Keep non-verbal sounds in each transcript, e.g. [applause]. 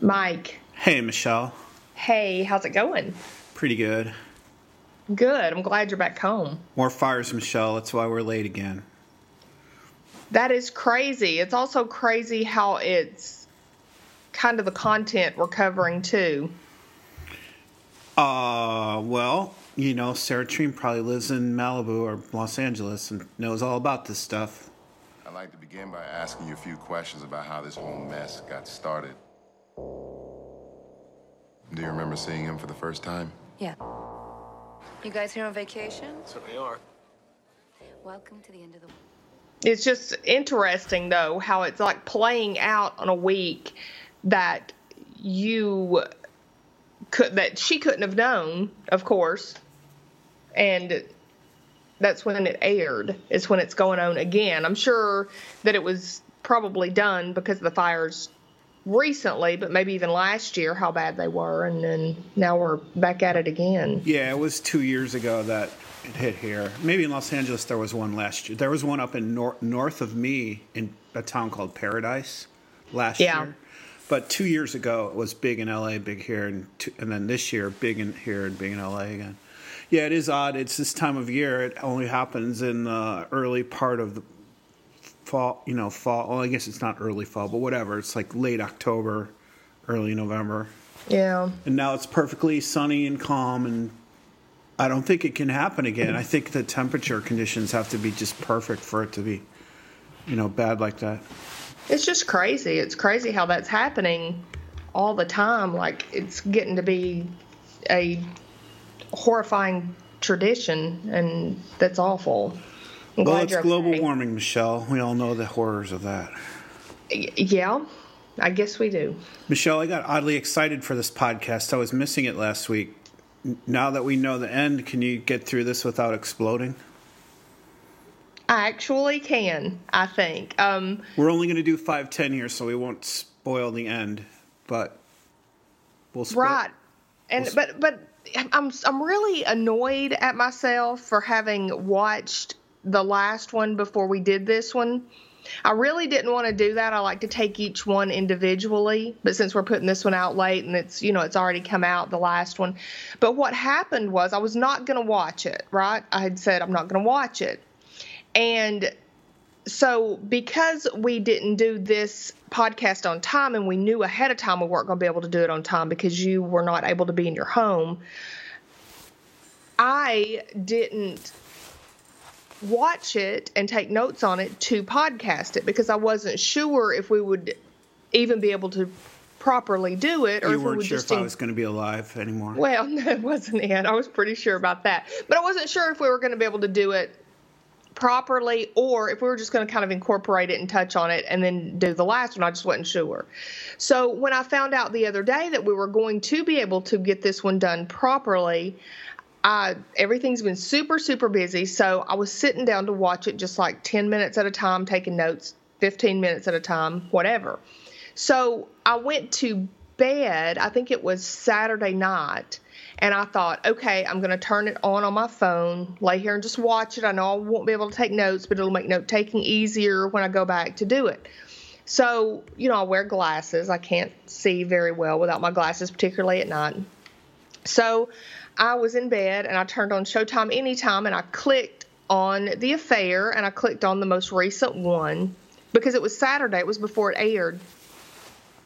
Mike. Hey, Michelle. Hey, how's it going? Pretty good. Good. I'm glad you're back home. More fires, Michelle. That's why we're late again. That is crazy. It's also crazy how it's kind of the content we're covering too. Uh, well, you know, Sarah Treem probably lives in Malibu or Los Angeles and knows all about this stuff. I'd like to begin by asking you a few questions about how this whole mess got started. Do you remember seeing him for the first time? Yeah. You guys here on vacation? Certainly are. Welcome to the end of the It's just interesting though how it's like playing out on a week that you could that she couldn't have known, of course. And that's when it aired. Is when it's going on again. I'm sure that it was probably done because of the fires recently, but maybe even last year how bad they were, and then now we're back at it again. Yeah, it was two years ago that it hit here. Maybe in Los Angeles there was one last year. There was one up in nor- north of me in a town called Paradise last Yeah. year. But two years ago it was big in LA, big here, and two, and then this year big in here and big in LA again. Yeah, it is odd. It's this time of year. It only happens in the early part of the fall. You know, fall. Well, I guess it's not early fall, but whatever. It's like late October, early November Yeah. and now it's perfectly sunny and calm and i don't think it can happen again i think the temperature conditions have to be just perfect for it to be you know bad like that It's just crazy. It's crazy how that's happening all the time. Like it's getting to be a horrifying tradition, and that's awful. I'm well it's you're global okay. warming michelle we all know the horrors of that Y- Yeah, I guess we do. michelle i got oddly excited for this podcast i was missing it last week now that we know the end can you get through this without exploding I actually can. I think. Um, we're only going to do 510 here so we won't spoil the end but we'll split. Right. And Well, but but I'm I'm really annoyed at myself for having watched the last one before we did this one. I really didn't want to do that. I like to take each one individually, but since we're putting this one out late and it's you know it's already come out the last one. But what happened was I was not going to watch it, right? I had said I'm not going to watch it. And so because we didn't do this podcast on time and we knew ahead of time we weren't going to be able to do it on time because you were not able to be in your home i didn't watch it and take notes on it to podcast it because i wasn't sure if we would even be able to properly do it or you if we weren't would sure just if i was going to be alive anymore well, [laughs] no, it wasn't it. I was pretty sure about that. But I wasn't sure if we were going to be able to do it properly or if we were just going to kind of incorporate it and touch on it and then do the last one. I just wasn't sure. So when I found out the other day that we were going to be able to get this one done properly, I, everything's been super, super busy. So I was sitting down to watch it just like 10 minutes at a time, taking notes, 15 minutes at a time, whatever. So I went to bed, I think it was Saturday night, and I thought, okay, I'm going to turn it on on my phone, lay here and just watch it. I know I won't be able to take notes, but it'll make note taking easier when I go back to do it. So, you know, I wear glasses. I can't see very well without my glasses, particularly at night. So I was in bed and I turned on Showtime Anytime and I clicked on The Affair and I clicked on the most recent one because it was Saturday. It was before it aired.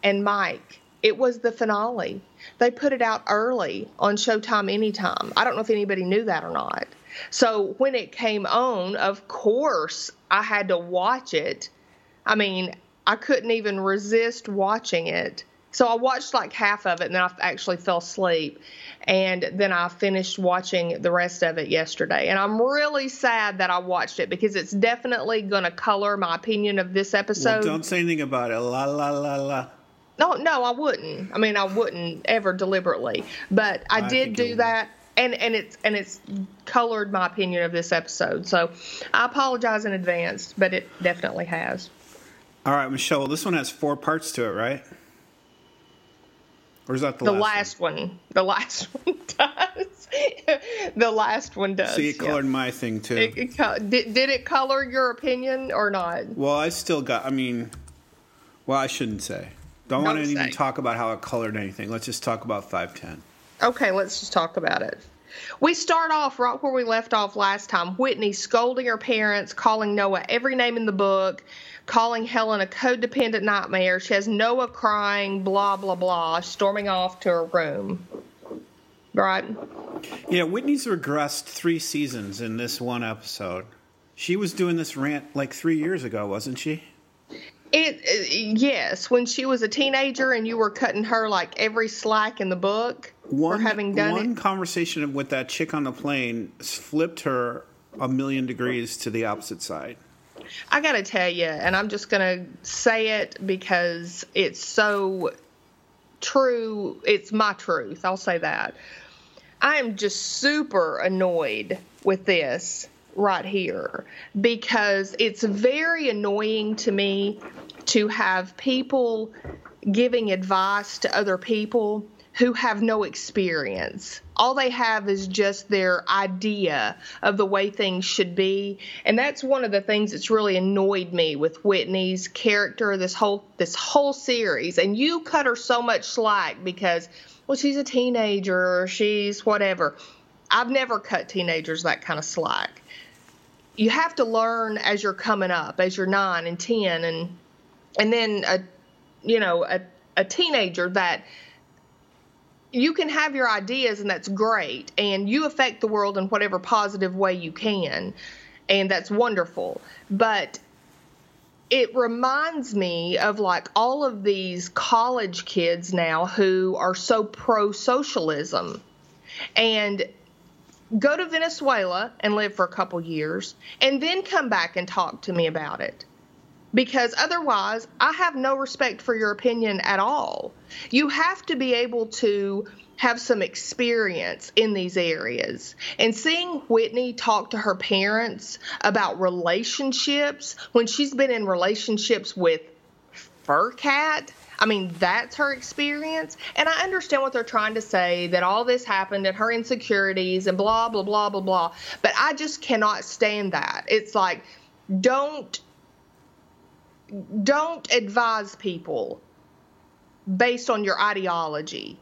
And Mike, it was the finale. They put it out early on Showtime Anytime. I don't know if anybody knew that or not. So when it came on, of course, I had to watch it. I mean, I couldn't even resist watching it. So I watched like half of it and then I actually fell asleep. And then I finished watching the rest of it yesterday. And I'm really sad that I watched it because it's definitely going to color my opinion of this well, episode. don't say anything about it la la la la No, no, I wouldn't. I mean, I wouldn't ever deliberately, but I, I did do that, and and it's and it's colored my opinion of this episode. So I apologize in advance, but it definitely has. All right, Michelle. Well, this one has four parts to it, right? Or is that the, The last, last one, the last [laughs] one does. the last one does. See, it yeah. colored my thing too. It- it co- did, did it color your opinion or not? well, I still got. I mean, well, I shouldn't say. Don't want to Don't even talk about how it colored anything. Let's just talk about 510. Okay, let's just talk about it. We start off right where we left off last time. Whitney scolding her parents, calling Noah every name in the book, calling Helen a codependent nightmare. She has Noah crying, blah, blah, blah, storming off to her room. Right? Yeah, Whitney's regressed three seasons in this one episode. She was doing this rant like three years ago, wasn't she? It, uh, yes, when she was a teenager and you were cutting her like every slack in the book One, for having done one it. conversation with that chick on the plane flipped her a million degrees to the opposite side. I got to tell you, and I'm just going to say it because it's so true. It's my truth. I'll say that. I am just super annoyed with this right here because it's very annoying to me to have people giving advice to other people who have no experience. All they have is just their idea of the way things should be. And that's one of the things that's really annoyed me with Whitney's character this whole this whole series. And you cut her so much slack because well she's a teenager or she's whatever. I've never cut teenagers that kind of slack. You have to learn as you're coming up, as you're 9 and 10 and and then a you know, a a teenager that you can have your ideas and that's great and you affect the world in whatever positive way you can and that's wonderful. But it reminds me of like all of these college kids now who are so pro socialism and go to Venezuela and live for a couple years and then come back and talk to me about it because otherwise I have no respect for your opinion at all. You have to be able to have some experience in these areas. And seeing Whitney talk to her parents about relationships when she's been in relationships with Furkat, I mean, that's her experience. And I understand what they're trying to say that all this happened and her insecurities and blah, blah, blah, blah, blah. But I just cannot stand that. It's like, don't don't advise people based on your ideology.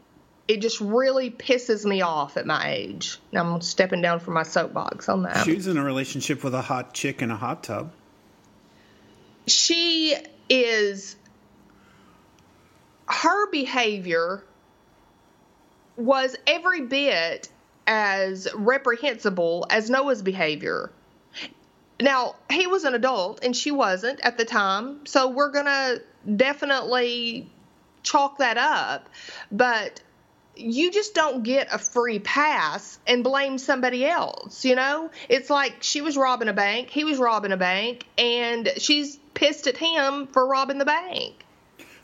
It just really pisses me off at my age. I'm stepping down from my soapbox on that. She's in a relationship with a hot chick in a hot tub. she is her behavior was every bit as reprehensible as Noah's behavior. Now, he was an adult and she wasn't at the time, so we're going to definitely chalk that up, but you just don't get a free pass and blame somebody else, you know? It's like she was robbing a bank, he was robbing a bank, and she's pissed at him for robbing the bank.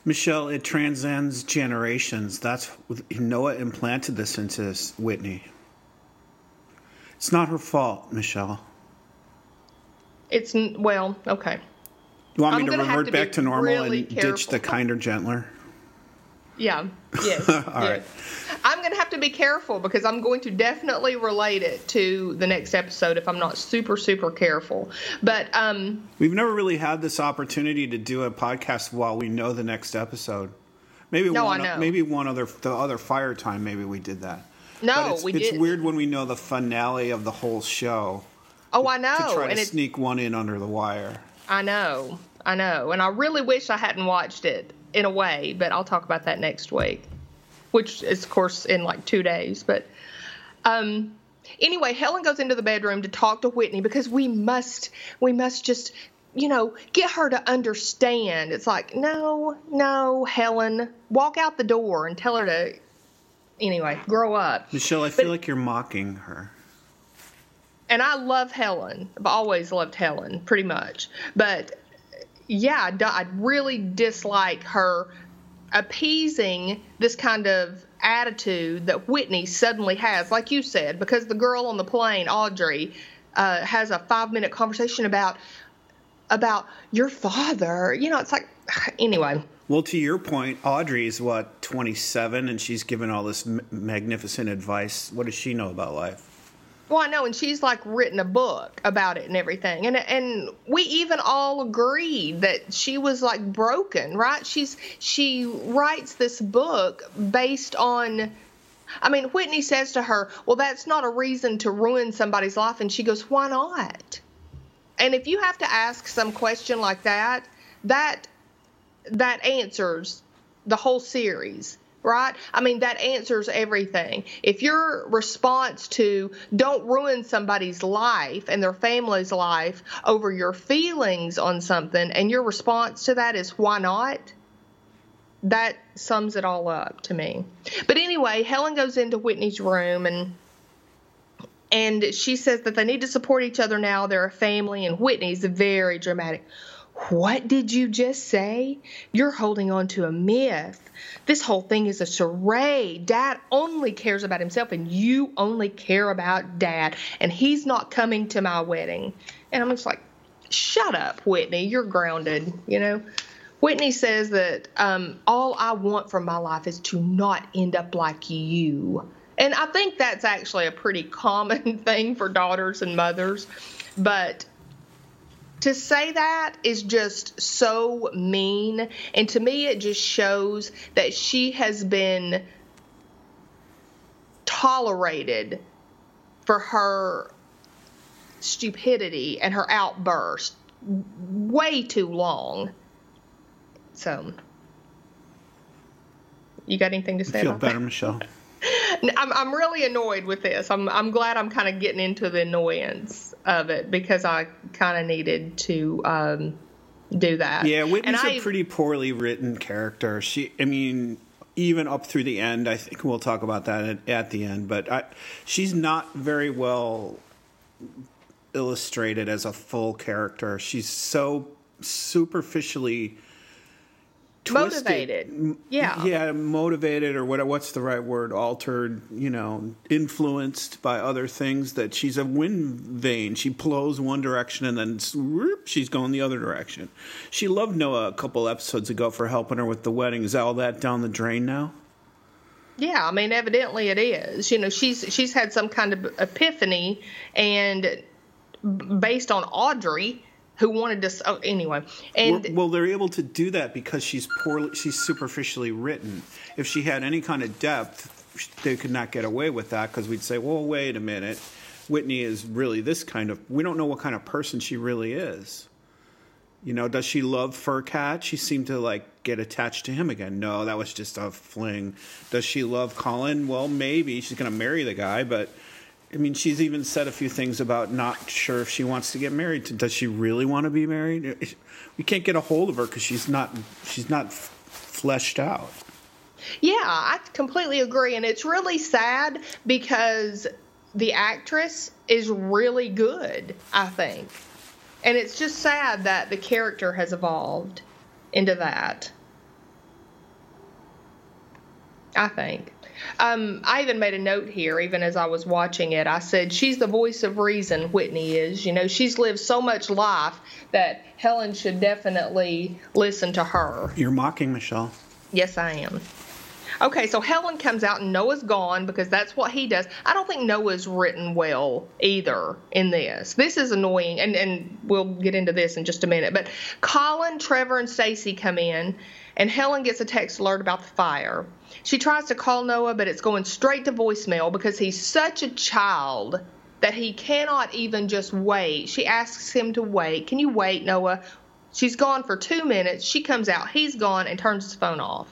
Michelle, it transcends generations. That's Noah implanted this into Whitney. It's not her fault, Michelle. It's well, okay. You want me I'm to revert to back to normal really and ditch the kinder, gentler? Yeah. Yes. [laughs] All yes. right. I'm going to have to be careful because I'm going to definitely relate it to the next episode if I'm not super super careful. But um We've never really had this opportunity to do a podcast while we know the next episode. Maybe No, one, I know. maybe one other the other fire time. Maybe we did that. No, but it's, we it's didn't. weird when we know the finale of the whole show oh, I know. to try and to sneak one in under the wire. I know. I know. And I really wish I hadn't watched it in a way, but I'll talk about that next week, which is, of course, in like two days. But um, anyway, Helen goes into the bedroom to talk to Whitney because we must, we must just, you know, get her to understand. It's like, no, no, Helen, walk out the door and tell her to, anyway, grow up. Michelle, I feel like you're mocking her. and I love Helen. I've always loved Helen, pretty much. But yeah, I, really dislike her appeasing this kind of attitude that Whitney suddenly has, like you said, because the girl on the plane, Audrey, uh, has a five minute conversation about about your father. You know, it's like [sighs] anyway. Well, to your point, Audrey's what 27, and she's given all this magnificent advice. What does she know about life? Well, I know, and she's like written a book about it and everything, and and we even all agreed that she was like broken, right? She's she writes this book based on. I mean, Whitney says to her, "Well, that's not a reason to ruin somebody's life," and she goes, "Why not?" And if you have to ask some question like that, that that answers the whole series right? I mean, that answers everything. If your response to don't ruin somebody's life and their family's life over your feelings on something, and your response to that is why not? That sums it all up to me. But anyway, Helen goes into Whitney's room and and she says that they need to support each other now. They're a family, and Whitney's very dramatic. What did you just say? You're holding on to a myth. This whole thing is a charade. Dad only cares about himself, and you only care about dad, and he's not coming to my wedding. And I'm just like, shut up, Whitney. You're grounded, you know? Whitney says that um, all I want from my life is to not end up like you. And I think that's actually a pretty common [laughs] thing for daughters and mothers. But to say that is just so mean. And to me, it just shows that she has been tolerated for her stupidity and her outburst way too long. So, you got anything to say? I feel about better, that? Michelle. I'm I'm really annoyed with this. I'm I'm glad I'm kind of getting into the annoyance of it because I kind of needed to um, do that. Yeah, Whitney's and a I- pretty poorly written character. She, I mean, even up through the end, I think we'll talk about that at, at the end. But I, she's not very well illustrated as a full character. She's so superficially twisted. Motivated. Yeah. yeah, motivated or what? What's the right word? Altered, you know, influenced by other things. That she's a wind vane. She blows one direction and then swoop, she's going the other direction. She loved Noah a couple episodes ago for helping her with the wedding. Is all that down the drain now? Yeah, I mean, evidently it is. You know, she's she's had some kind of epiphany, and based on Audrey, who wanted to. Oh, anyway, and Well, well, they're able to do that because she's poorly, she's superficially written. If she had any kind of depth, they could not get away with that because we'd say, "Well, wait a minute, Whitney is really this kind of." We don't know what kind of person she really is. You know, does she love Furkat? She seemed to like get attached to him again. No, that was just a fling. Does she love Colin? Well, maybe she's going to marry the guy, but I mean, she's even said a few things about not sure if she wants to get married. Does she really want to be married? We can't get a hold of her because she's not she's not fleshed out. Yeah, I completely agree. And it's really sad because the actress is really good, I think. And it's just sad that the character has evolved into that. I think. Um, I even made a note here, even as I was watching it. I said, She's the voice of reason, Whitney is. You know, she's lived so much life that Helen should definitely listen to her. You're mocking Michelle. Yes, I am. Okay, so Helen comes out and Noah's gone because that's what he does. I don't think Noah's written well either in this. This is annoying, and, and we'll get into this in just a minute. But Colin, Trevor, and Stacy come in, and Helen gets a text alert about the fire. She tries to call Noah, but it's going straight to voicemail because he's such a child that he cannot even just wait. She asks him to wait. Can you wait, Noah? She's gone for two minutes. She comes out. He's gone and turns his phone off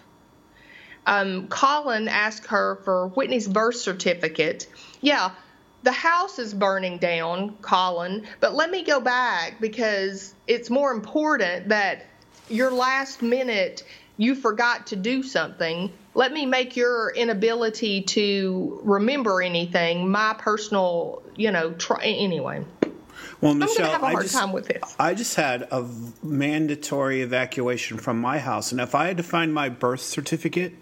um, Colin asked her for Whitney's birth certificate. Yeah, the house is burning down, Colin, but let me go back because it's more important that your last minute you forgot to do something. Let me make your inability to remember anything my personal, you know, try anyway. Well, Michelle, gonna have a I just time with. I just had a mandatory evacuation from my house, and if I had to find my birth certificate,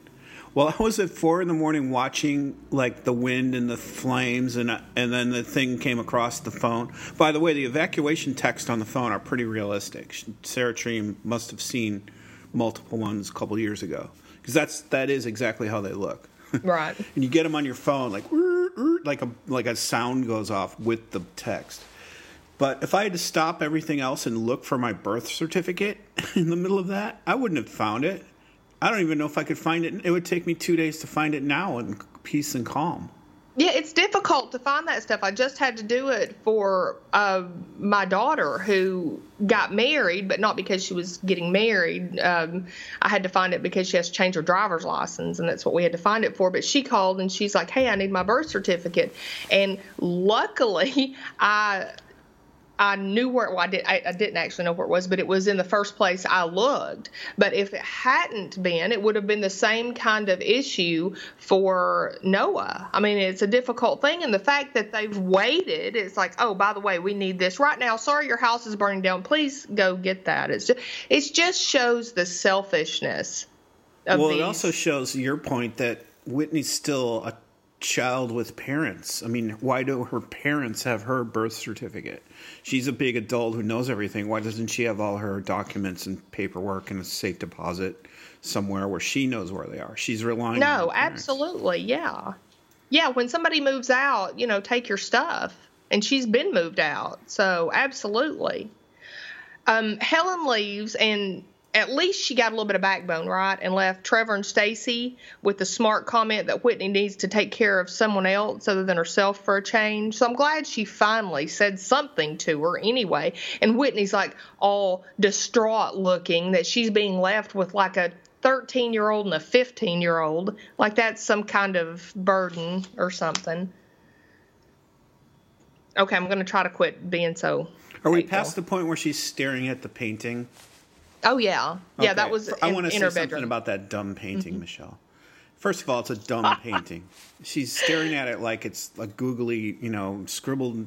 well, [laughs] I was at four in the morning watching like the wind and the flames, and and then the thing came across the phone. By the way, the evacuation text on the phone are pretty realistic. Sarah Treem must have seen multiple ones a couple years ago because that's that is exactly how they look. [laughs] Right. and you get them on your phone like like a like a sound goes off with the text. But if I had to stop everything else and look for my birth certificate [laughs] in the middle of that, I wouldn't have found it. I don't even know if I could find it. It would take me two days to find it now in peace and calm. Yeah, it's difficult to find that stuff. I just had to do it for uh, my daughter who got married, but not because she was getting married. Um, I had to find it because she has to change her driver's license, and that's what we had to find it for. But she called and she's like, "Hey, I need my birth certificate," and luckily, [laughs] I I knew where. Well, I did. I, I, didn't actually know where it was, but it was in the first place I looked. But if it hadn't been, it would have been the same kind of issue for Noah. I mean, it's a difficult thing, and the fact that they've waited, it's like, oh, by the way, we need this right now. Sorry, your house is burning down. Please go get that. It's just, it just shows the selfishness. well, these. it also shows your point that Whitney's still a child with parents. I mean, why do her parents have her birth certificate? She's a big adult who knows everything. Why doesn't she have all her documents and paperwork in a safe deposit somewhere where she knows where they are? She's relying No, absolutely. Yeah. Yeah, when somebody moves out, you know, take your stuff. And she's been moved out. So, absolutely. Um, Helen leaves and at least she got a little bit of backbone, right? And left Trevor and Stacy with the smart comment that Whitney needs to take care of someone else other than herself for a change. So I'm glad she finally said something to her anyway. And Whitney's like all distraught looking that she's being left with like a 13 year old and a 15 year old. Like that's some kind of burden or something. Okay, I'm going to try to quit being so. Are we past the point where she's staring at the painting? Oh yeah, yeah. Okay. That was. In, I want to say something bedroom. about that dumb painting, mm-hmm. Michelle. First of all, it's a dumb [laughs] painting. She's staring at it like it's a googly, you know, scribbled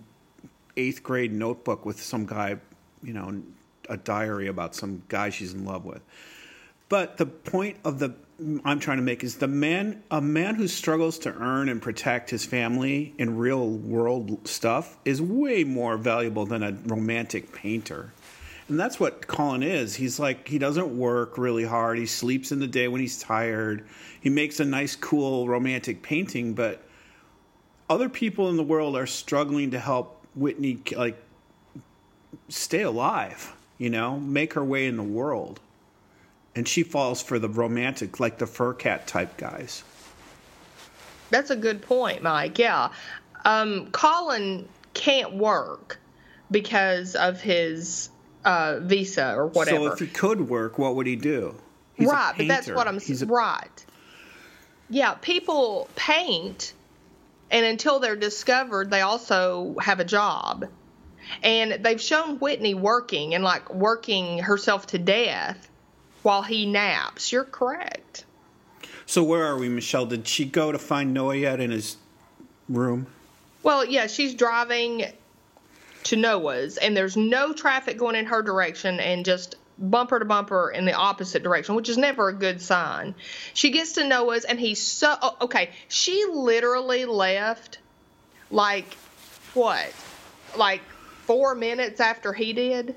eighth grade notebook with some guy, you know, a diary about some guy she's in love with. But the point of the I'm trying to make is the man a man who struggles to earn and protect his family in real world stuff is way more valuable than a romantic painter. And that's what Colin is. He's like he doesn't work really hard. He sleeps in the day when he's tired. He makes a nice cool romantic painting, but other people in the world are struggling to help Whitney like stay alive, you know, make her way in the world. And she falls for the romantic like the Furkat type guys. That's a good point, Mike. Yeah. Um, Colin can't work because of his uh, visa or whatever. So if he could work, what would he do? He's right, but that's what I'm saying. A- right. Yeah, people paint, and until they're discovered, they also have a job. And they've shown Whitney working and like working herself to death while he naps. You're correct. So where are we, Michelle? Did she go to find Noah yet in his room? Well, yeah, she's driving to Noah's, and there's no traffic going in her direction, and just bumper to bumper in the opposite direction, which is never a good sign. She gets to Noah's, and he's so oh, okay. She literally left like what, like four minutes after he did.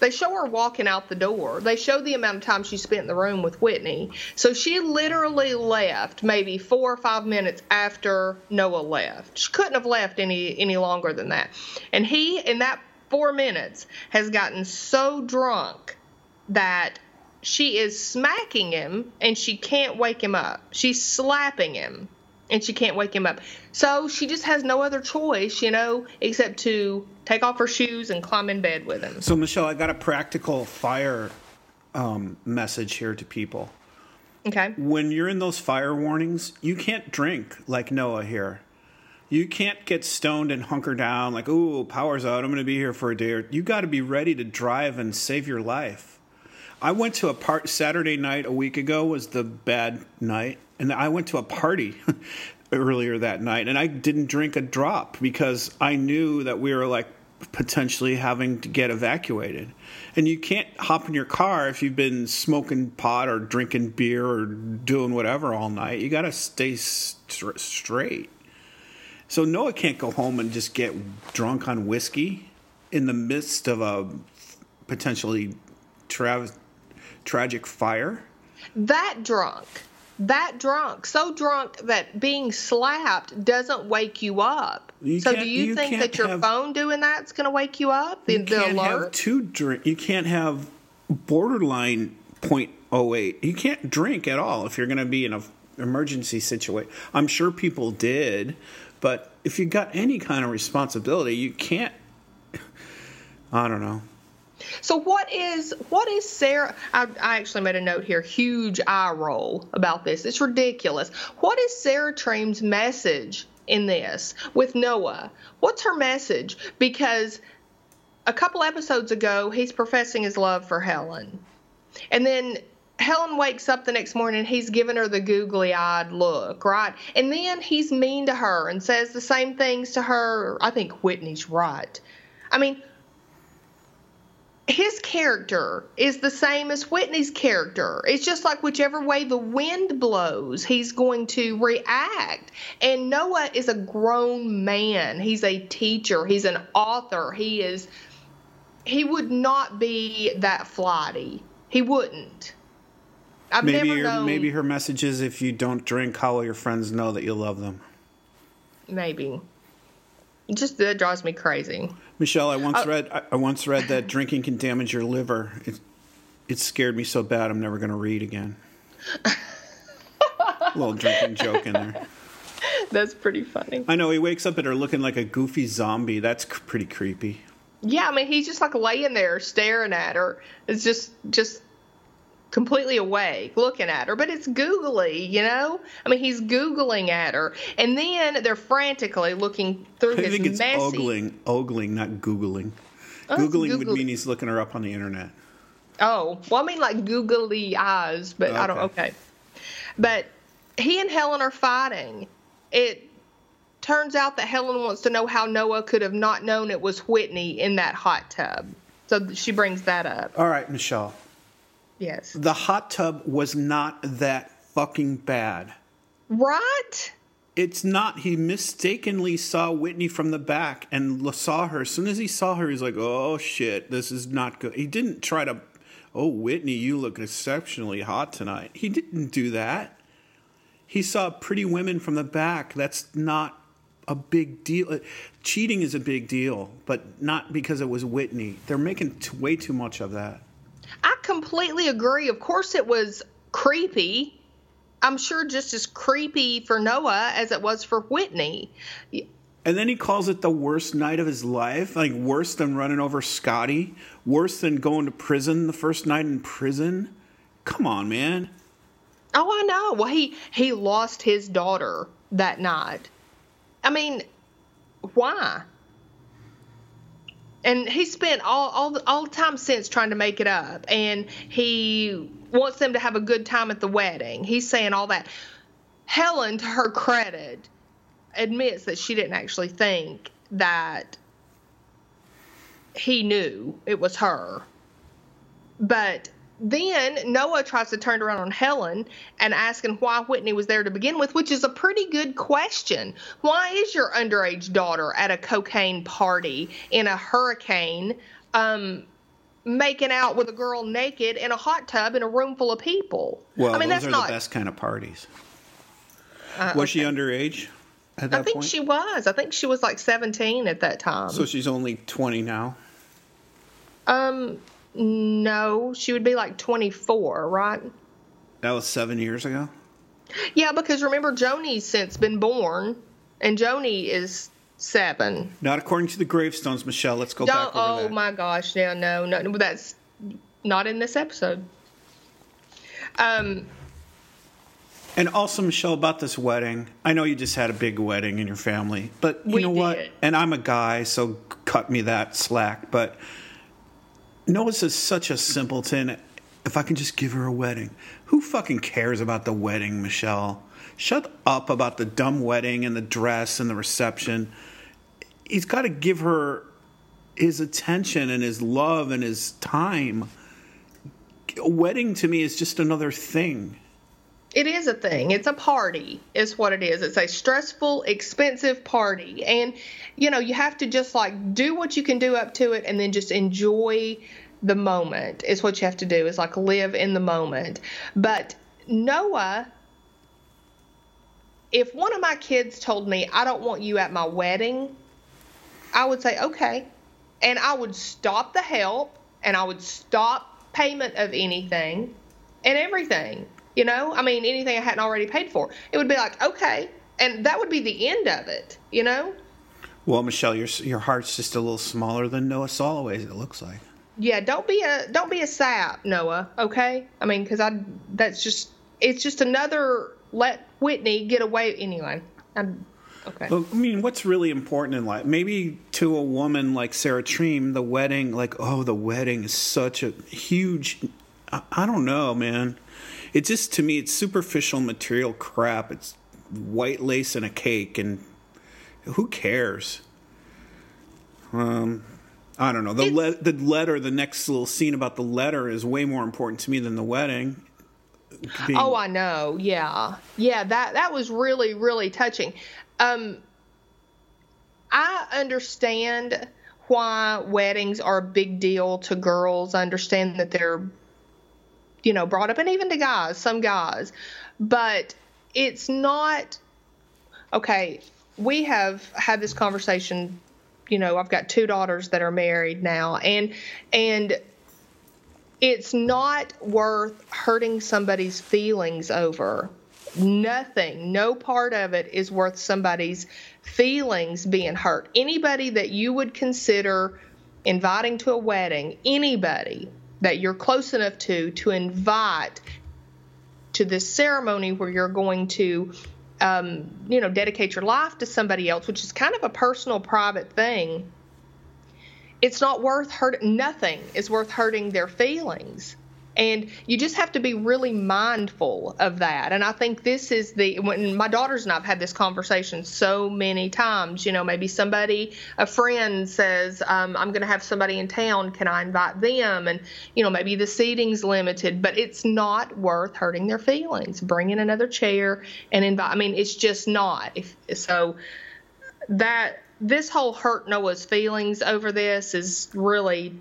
They show her walking out the door. They show the amount of time she spent in the room with Whitney. So she literally left maybe four or five minutes after Noah left. She couldn't have left any any longer than that. And he, in that four minutes, has gotten so drunk that she is smacking him and she can't wake him up. She's slapping him and she can't wake him up. So she just has no other choice, you know, except to take off her shoes and climb in bed with him. So, Michelle, I got a practical fire um, message here to people. Okay. When you're in those fire warnings, you can't drink like Noah here. You can't get stoned and hunker down like, "Ooh, power's out. I'm going to be here for a day." You got to be ready to drive and save your life. I went to a part Saturday night a week ago was the bad night, and I went to a party [laughs] earlier that night, and I didn't drink a drop because I knew that we were like potentially having to get evacuated. And you can't hop in your car if you've been smoking pot or drinking beer or doing whatever all night. You got to stay st- straight. So Noah can't go home and just get drunk on whiskey in the midst of a potentially tra- tragic fire. That drunk that drunk, so drunk that being slapped doesn't wake you up. You so do you, you think that your have- phone doing that's going to wake you up? The, You can't have alert? two drink. You can't have borderline .08. You can't drink at all if you're going to be in an emergency situation. I'm sure people did, but if you got any kind of responsibility, you can't. [sighs] I don't know. So what is what is Sarah? I, I actually made a note here. Huge eye roll about this. It's ridiculous. What is Sarah Treem's message in this with Noah? What's her message? Because a couple episodes ago, he's professing his love for Helen, and then Helen wakes up the next morning. He's giving her the googly eyed look, right? And then he's mean to her and says the same things to her. I think Whitney's right. I mean, his character is the same as Whitney's character. It's just like whichever way the wind blows, he's going to react. And Noah is a grown man. He's a teacher. He's an author. He is he would not be that flighty. He wouldn't. I've Maybe never your, known maybe her message is if you don't drink, how will your friends know that you love them? maybe. Just that drives me crazy. Michelle, I once Uh, read I, I once read that drinking can damage your liver. It, it scared me so bad I'm never going to read again. [laughs] little drinking joke in there. That's pretty funny. I know he wakes up at her looking like a goofy zombie. That's c- pretty creepy. Yeah, I mean he's just like laying there staring at her. It's just just completely awake looking at her, but it's googly, you know? I mean he's googling at her. And then they're frantically looking through I his think it's messy ogling, ogling, not googling. Oh, it's googling would mean he's looking her up on the internet. Oh, well, I mean like googly eyes, but I don't. Okay. Okay, but he and Helen are fighting. It turns out that Helen wants to know how Noah could have not known it was Whitney in that hot tub. So she brings that up. All right, Michelle. Yes. The hot tub was not that fucking bad. Right? It's not. He mistakenly saw Whitney from the back and saw her. As soon as he saw her, he's like, "Oh shit, this is not good." He didn't try to, "Oh Whitney, you look exceptionally hot tonight." He didn't do that. He saw pretty women from the back. That's not a big deal. Uh, Cheating is a big deal, but not because it was Whitney. They're making t- way too much of that. I completely agree. Of course, it was creepy. I'm sure just as creepy for Noah as it was for Whitney. And then he calls it the worst night of his life, like worse than running over Scotty, worse than going to prison the first night in prison. Come on, man. Oh, I know. Well, he he lost his daughter that night. I mean, why? And he spent all all all the time since trying to make it up, and he wants them to have a good time at the wedding. He's saying all that. Helen, to her credit, admits that she didn't actually think that he knew it was her. But then Noah tries to turn around on Helen and asking why Whitney was there to begin with, which is a pretty good question. Why is your underage daughter at a cocaine party in a hurricane, um, making out with a girl naked in a hot tub in a room full of people? Well, I mean, those that's are not. the best kind of parties. Uh, was she underage at that I think point? she was. I think she was like 17 at that time. so she's only 20 now. um, no, she would be like 24, right? That was seven years ago. Yeah, because remember, Joanie's since been born, and Joanie is seven. Not according to the gravestones, Michelle. Let's go Don't, back over oh that. my gosh, no, no, no, that's not in this episode. Um, And also, Michelle, about this wedding. I know you just had a big wedding in your family, but you know what? And I'm a guy, so cut me that slack. But Noah's is such a simpleton. If I can just give her a wedding, who fucking cares about the wedding, Michelle? Shut up about the dumb wedding and the dress and the reception. He's got to give her his attention and his love and his time. A wedding to me is just another thing. It is a thing. It's a party, is what it is. It's a stressful, expensive party. And, you know, you have to just like do what you can do up to it and then just enjoy the moment, is what you have to do, is like live in the moment. But Noah if one of my kids told me I don't want you at my wedding, I would say okay, and I would stop the help and I would stop payment of anything and everything. You know, I mean anything I hadn't already paid for. It would be like okay, and that would be the end of it. You know. Well, Michelle, your your heart's just a little smaller than Noah Soloway's. It looks like. Yeah, don't be a don't be a sap, Noah. Okay, I mean, because I that's just it's just another let Whitney get away anyway. I'm, okay. I mean, what's really important in life? Maybe to a woman like Sarah Treem, the wedding, like, oh, the wedding is such a huge. I, I don't know, man. It just to me, it's superficial material crap. It's white lace and a cake, and who cares? Um, I don't know. The le- the letter, the next little scene about the letter is way more important to me than the wedding. Being... Oh, I know. Yeah, yeah. That that was really really touching. Um, I understand why weddings are a big deal to girls. I understand that they're, you know, brought up, and even to guys, some guys, but it's not okay. We have had this conversation. You know, I've got two daughters that are married now, and and it's not worth hurting somebody's feelings over. Nothing, no part of it is worth somebody's feelings being hurt. Anybody that you would consider inviting to a wedding, anybody that you're close enough to to invite to this ceremony where you're going to um, you know dedicate your life to somebody else which is kind of a personal private thing it's not worth hurt nothing is worth hurting their feelings and you just have to be really mindful of that. And i think this is the when my daughters and i've had this conversation so many times you know maybe somebody a friend says um, i'm going to have somebody in town. Can i invite them? And you know maybe the seating's limited but it's not worth hurting their feelings. Bring in another chair and invite i mean it's just not. If, so that this whole hurt Noah's feelings over this is really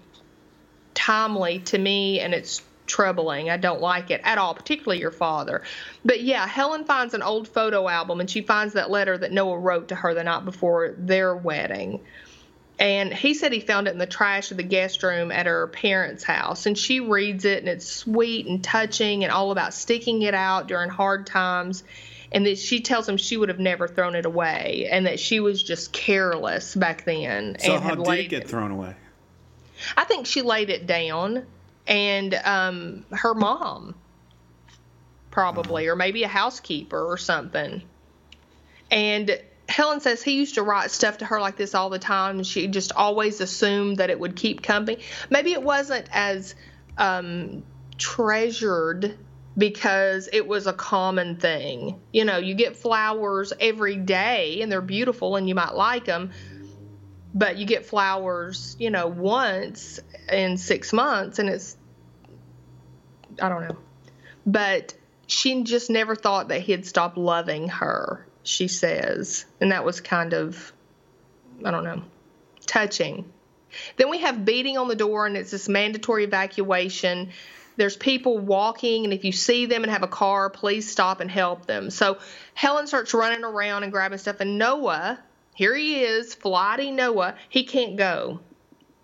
timely to me and it's troubling. I don't like it at all, particularly your father. But yeah, Helen finds an old photo album and she finds that letter that Noah wrote to her the night before their wedding. And he said he found it in the trash of the guest room at her parents' house. And she reads it and it's sweet and touching and all about sticking it out during hard times and that she tells him she would have never thrown it away, and that she was just careless back then. So and how did it get thrown away? I think she laid it down, and um, her mom, probably, or maybe a housekeeper or something. And Helen says he used to write stuff to her like this all the time, and she just always assumed that it would keep coming. Maybe it wasn't as um, treasured because it was a common thing. You know, you get flowers every day and they're beautiful and you might like them, but you get flowers, you know, once in six months and it's, I don't know. But she just never thought that he'd stop loving her, she says. And that was kind of, I don't know, touching. Then we have beating on the door and it's this mandatory evacuation there's people walking, and if you see them and have a car, please stop and help them. So Helen starts running around and grabbing stuff, and Noah, here he is, flighty Noah, he can't go.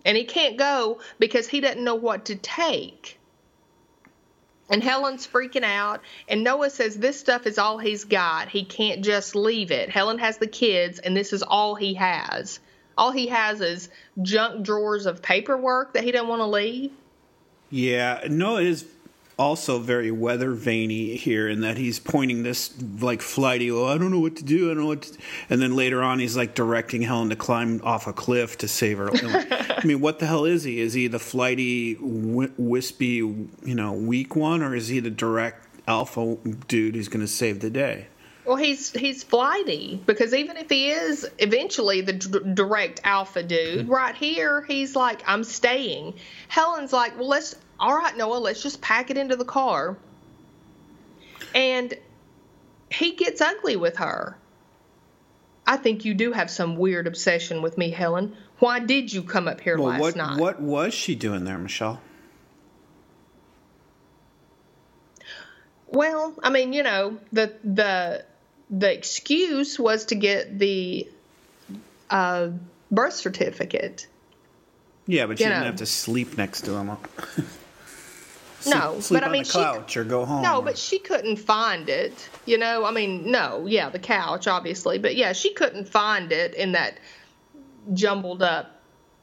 And he can't go because he doesn't know what to take. And Helen's freaking out, and Noah says this stuff is all he's got. He can't just leave it. Helen has the kids, and this is all he has. All he has is junk drawers of paperwork that he doesn't want to leave. Yeah, no, it is also very weather veiny here in that he's pointing this like flighty, oh, I don't know what to do, I don't know what to and then later on he's like directing Helen to climb off a cliff to save her. I mean, what the hell is he? Is he the flighty, wispy, you know, weak one, or is he the direct alpha dude who's going to save the day? Well, he's he's flighty because even if he is eventually the d- direct alpha dude, mm-hmm. right here he's like, I'm staying. Helen's like, well, let's all right, Noah, let's just pack it into the car. And he gets ugly with her. I think you do have some weird obsession with me, Helen. Why did you come up here well, last what, night? What was she doing there, Michelle? Well, I mean, you know, the the the excuse was to get the uh, birth certificate. Yeah, but you You didn't know. have to sleep next to him. [laughs] No, sleep but I mean, the she- couch or go home. No, but she couldn't find it. You know, I mean, no, yeah, the couch, obviously, but yeah, she couldn't find it in that jumbled up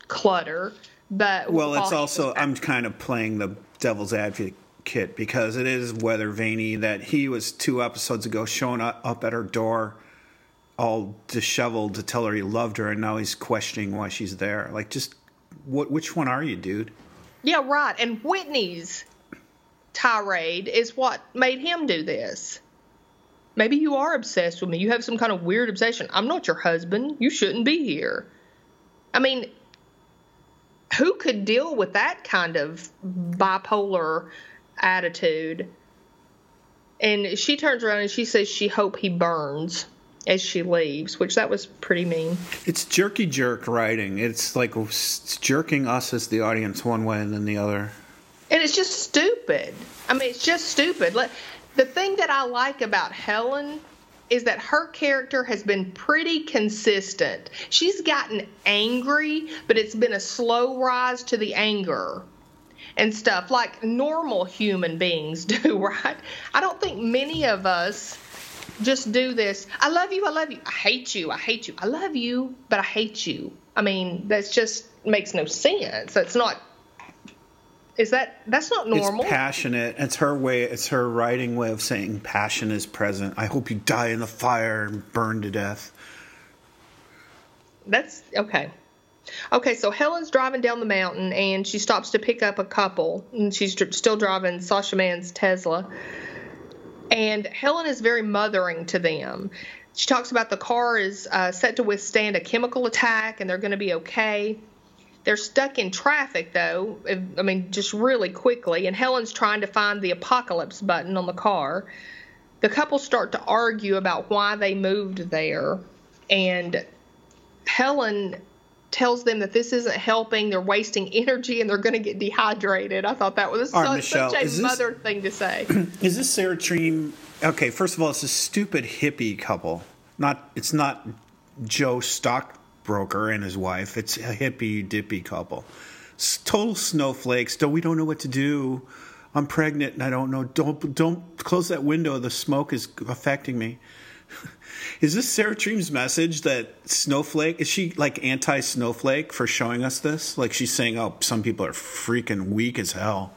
clutter. But Well, it's also I'm kind of playing the devil's advocate because it is weather veiny that he was two episodes ago showing up up at her door all disheveled to tell her he loved her and now he's questioning why she's there. Like just what which one are you, dude? Yeah, right. And Whitney's tirade is what made him do this. Maybe you are obsessed with me. You have some kind of weird obsession. I'm not your husband. You shouldn't be here. I mean, who could deal with that kind of bipolar attitude? And she turns around and she says she hope he burns as she leaves, which that was pretty mean. It's jerky jerk writing. It's like it's jerking us as the audience one way and then the other. And it's just stupid. I mean, it's just stupid. Like, The thing that I like about Helen is that her character has been pretty consistent. She's gotten angry, but it's been a slow rise to the anger and stuff like normal human beings [laughs] do, right? I don't think many of us just do this. I love you, I love you. I hate you, I hate you. I love you, but I hate you. I mean, that's just makes no sense. That's not is that that's not normal? It's passionate. It's her way. It's her writing way of saying passion is present. I hope you die in the fire and burn to death. That's okay. Okay, so Helen's driving down the mountain and she stops to pick up a couple. And she's still driving Sasha Mann's Tesla. And Helen is very mothering to them. She talks about the car is uh, set to withstand a chemical attack and they're going to be okay. They're stuck in traffic, though. I mean, just really quickly. And Helen's trying to find the apocalypse button on the car. The couple start to argue about why they moved there. And Helen tells them that this isn't helping. They're wasting energy and they're going to get dehydrated. I thought that was right, such, Michelle, such a this- mother thing to say. [clears throat] Is this Sarah Treem? Okay, first of all, it's a stupid hippie couple. Not. It's not Joe Stockbroker and his wife. It's a hippie dippy couple. S- Total snowflakes. Don't we don't know what to do. I'm pregnant and I don't know. Don't don't close that window. The smoke is affecting me. [laughs] Is this Sarah Treem's message that Snowflake is she like anti Snowflake for showing us this? Like she's saying, "Oh, some people are freaking weak as hell,"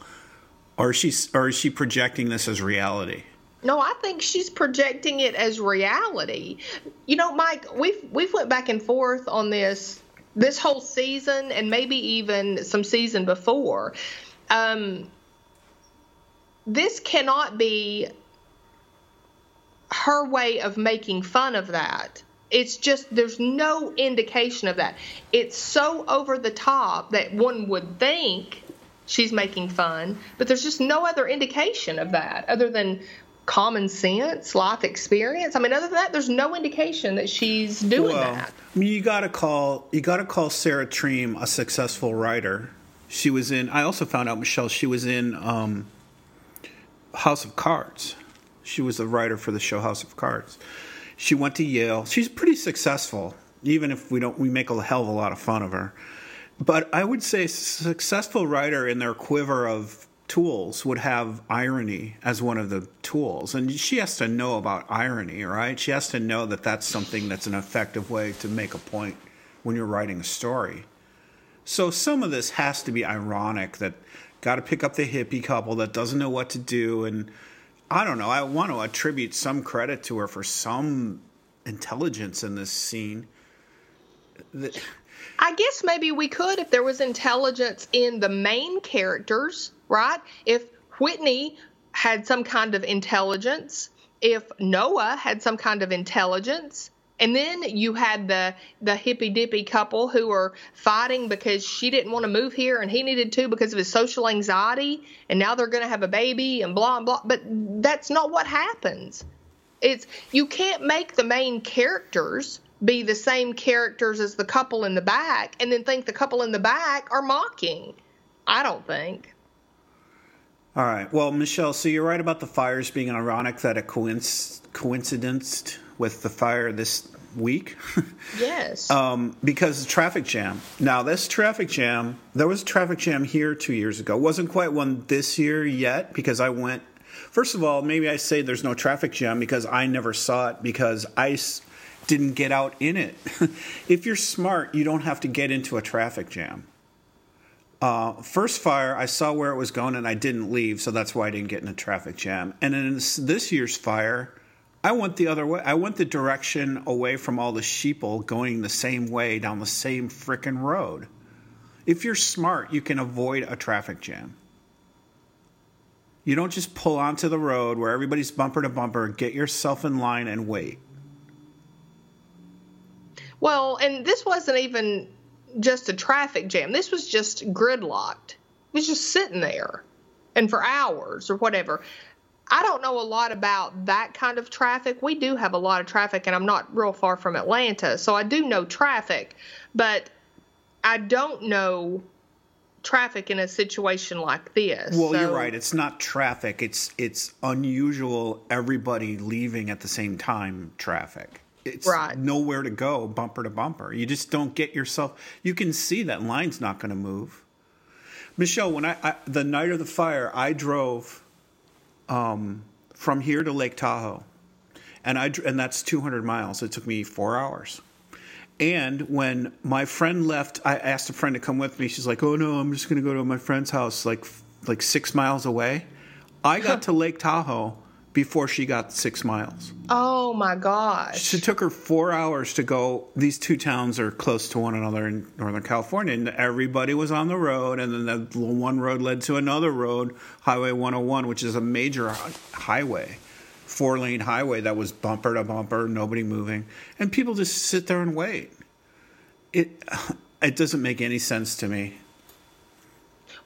or is she or is she projecting this as reality? No, I think she's projecting it as reality. You know, Mike, we've we've went back and forth on this this whole season and maybe even some season before. Um, this cannot be her way of making fun of that. It's just there's no indication of that. It's so over the top that one would think she's making fun, but there's just no other indication of that other than common sense, life experience. I mean, other than that, there's no indication that she's doing well, that. I mean, you gotta call you gotta call Sarah Treem a successful writer. She was in. I also found out Michelle. She was in um, House of Cards. She was the writer for the show House of Cards. She went to Yale. She's pretty successful, even if we don't. We make a hell of a lot of fun of her. But I would say successful writer in their quiver of tools would have irony as one of the tools, and she has to know about irony, right? She has to know that that's something that's an effective way to make a point when you're writing a story. So some of this has to be ironic that got to pick up the hippie couple that doesn't know what to do and I don't know. I want to attribute some credit to her for some intelligence in this scene. I guess maybe we could if there was intelligence in the main characters, right? If Whitney had some kind of intelligence, if Noah had some kind of intelligence, and then you had the the hippy dippy couple who were fighting because she didn't want to move here and he needed to because of his social anxiety, and now they're going to have a baby and blah blah. But that's not what happens. It's you can't make the main characters be the same characters as the couple in the back and then think the couple in the back are mocking. I don't think. All right. Well, Michelle, so you're right about the fires being ironic that it coinc- coincided with the fire this week. [laughs] Yes. um, because of traffic jam. Now, this traffic jam, there was a traffic jam here two years ago. Wasn't quite one this year yet because I went. First of all, maybe I say there's no traffic jam because I never saw it because I s- didn't get out in it. [laughs] if you're smart, you don't have to get into a traffic jam. Uh, first fire, I saw where it was going and I didn't leave, so that's why I didn't get in a traffic jam. And in this, year's fire, I went the other way. I went the direction away from all the sheeple going the same way down the same frickin' road. If you're smart, you can avoid a traffic jam. You don't just pull onto the road where everybody's bumper to bumper, get yourself in line and wait. well, and this wasn't even just a traffic jam. This was just gridlocked. It was just sitting there and for hours or whatever. I don't know a lot about that kind of traffic. We do have a lot of traffic, and I'm not real far from Atlanta, so I do know traffic, but I don't know traffic in a situation like this. Well, So- you're right. It's not traffic. It's it's unusual. Everybody leaving at the same time. Traffic. It's Right. nowhere to go, bumper to bumper. You just don't get yourself. You can see that line's not going to move. Michelle, when I, I the night of the fire, I drove um, from here to Lake Tahoe, and I and that's 200 miles. It took me four hours. And when my friend left, I asked a friend to come with me. She's like, "Oh no, I'm just going to go to my friend's house, like like six miles away." I got [laughs] to Lake Tahoe before she got six miles. Oh my gosh. It took her four hours to go. These two towns are close to one another in Northern California, and everybody was on the road. And then the one road led to another road, Highway 101, which is a major highway, four lane highway that was bumper to bumper, nobody moving, and people just sit there and wait. It [sighs] it doesn't make any sense to me.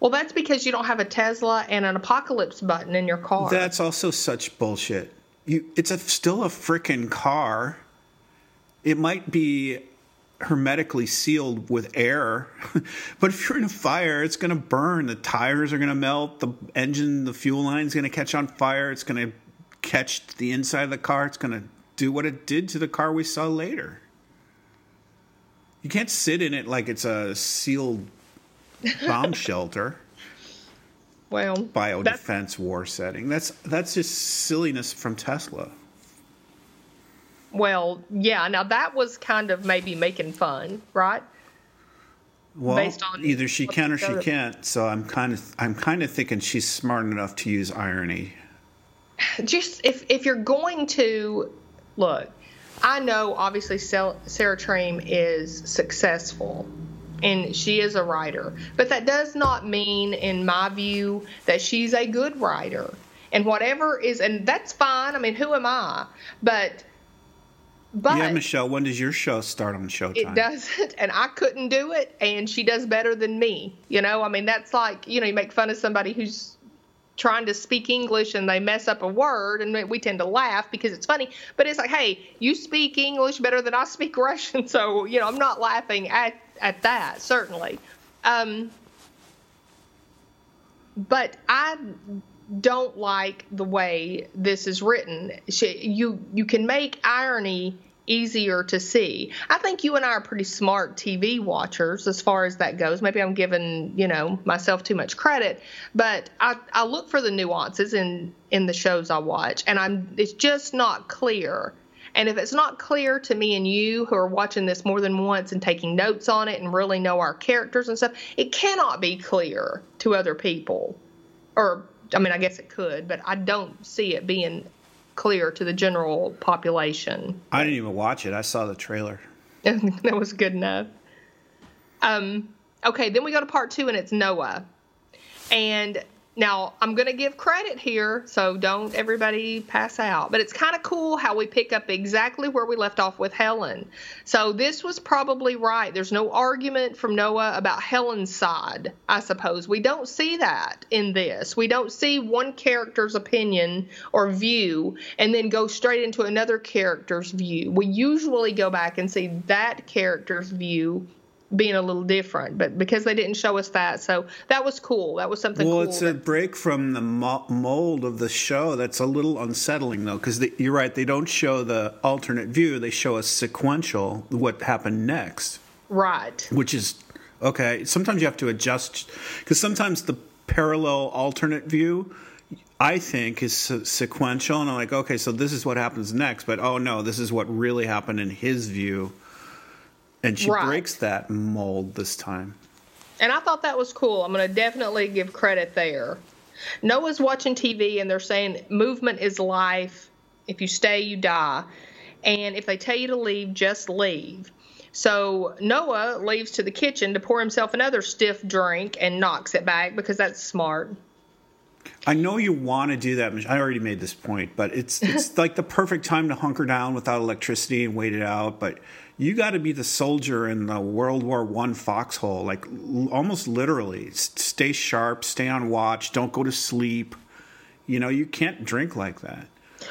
Well, that's because you don't have a Tesla and an apocalypse button in your car. That's also such bullshit. You, it's a, still a frickin' car. It might be hermetically sealed with air, [laughs] but if you're in a fire, it's going to burn. The tires are going to melt. The engine, the fuel line is going to catch on fire. It's going to catch the inside of the car. It's going to do what it did to the car we saw later. You can't sit in it like it's a sealed bomb shelter well, bio that's- defense war setting. That's that's just silliness from Tesla. Well, yeah. Now that was kind of maybe making fun, right? Well, Based on either she can or she can't. So I'm kind of I'm kind of thinking she's smart enough to use irony. [laughs] Just if if you're going to look, I know obviously Sarah Treem is successful. And she is a writer. But that does not mean, in my view, that she's a good writer. And whatever is, and that's fine. I mean, who am I? But, but yeah, Michelle, when does your show start on Showtime? it doesn't and i couldn't do it and she does better than me you know i mean that's like you know you make fun of somebody who's trying to speak english and they mess up a word and we tend to laugh because it's funny but it's like hey you speak english better than i speak [laughs] russian so you know i'm not laughing at at that certainly um but i don't like the way this is written. She, you you can make irony easier to see. I think you and I are pretty smart TV watchers as far as that goes. Maybe I'm giving you know myself too much credit, but I, I look for the nuances in in the shows I watch, and I'm it's just not clear. And if it's not clear to me and you who are watching this more than once and taking notes on it and really know our characters and stuff, it cannot be clear to other people or I mean, I guess it could, but I don't see it being clear to the general population. I didn't even watch it. I saw the trailer. [laughs] that was good enough. Um, okay, then we go to part two, and it's Noah. And now I'm going to give credit here, so don't everybody pass out. But it's kind of cool how we pick up exactly where we left off with Helen. So this was probably right. There's no argument from Noah about Helen's side, I suppose. We don't see that in this. We don't see one character's opinion or view and then go straight into another character's view. We usually go back and see that character's view being a little different. But because they didn't show us that, so that was cool. That was something. Well, cool it's a break from the mo- mold of the show. That's a little unsettling, though, because you're right. They don't show the alternate view. They show a sequential what happened next, right. which is okay. Sometimes you have to adjust because sometimes the parallel alternate view. I think is se- sequential, and I'm like, okay, so this is what happens next, but oh no, this is what really happened in his view, and she Right. breaks that mold this time. And I thought that was cool. I'm going to definitely give credit there. Noah's watching TV and they're saying movement is life. If you stay, you die. And if they tell you to leave, just leave. So Noah leaves to the kitchen to pour himself another stiff drink and knocks it back because that's smart. I know you want to do that. I already made this point, but it's it's [laughs] like the perfect time to hunker down without electricity and wait it out. But you got to be the soldier in the World War One foxhole, like l- almost literally. S- Stay sharp, stay on watch, don't go to sleep. You know, you can't drink like that.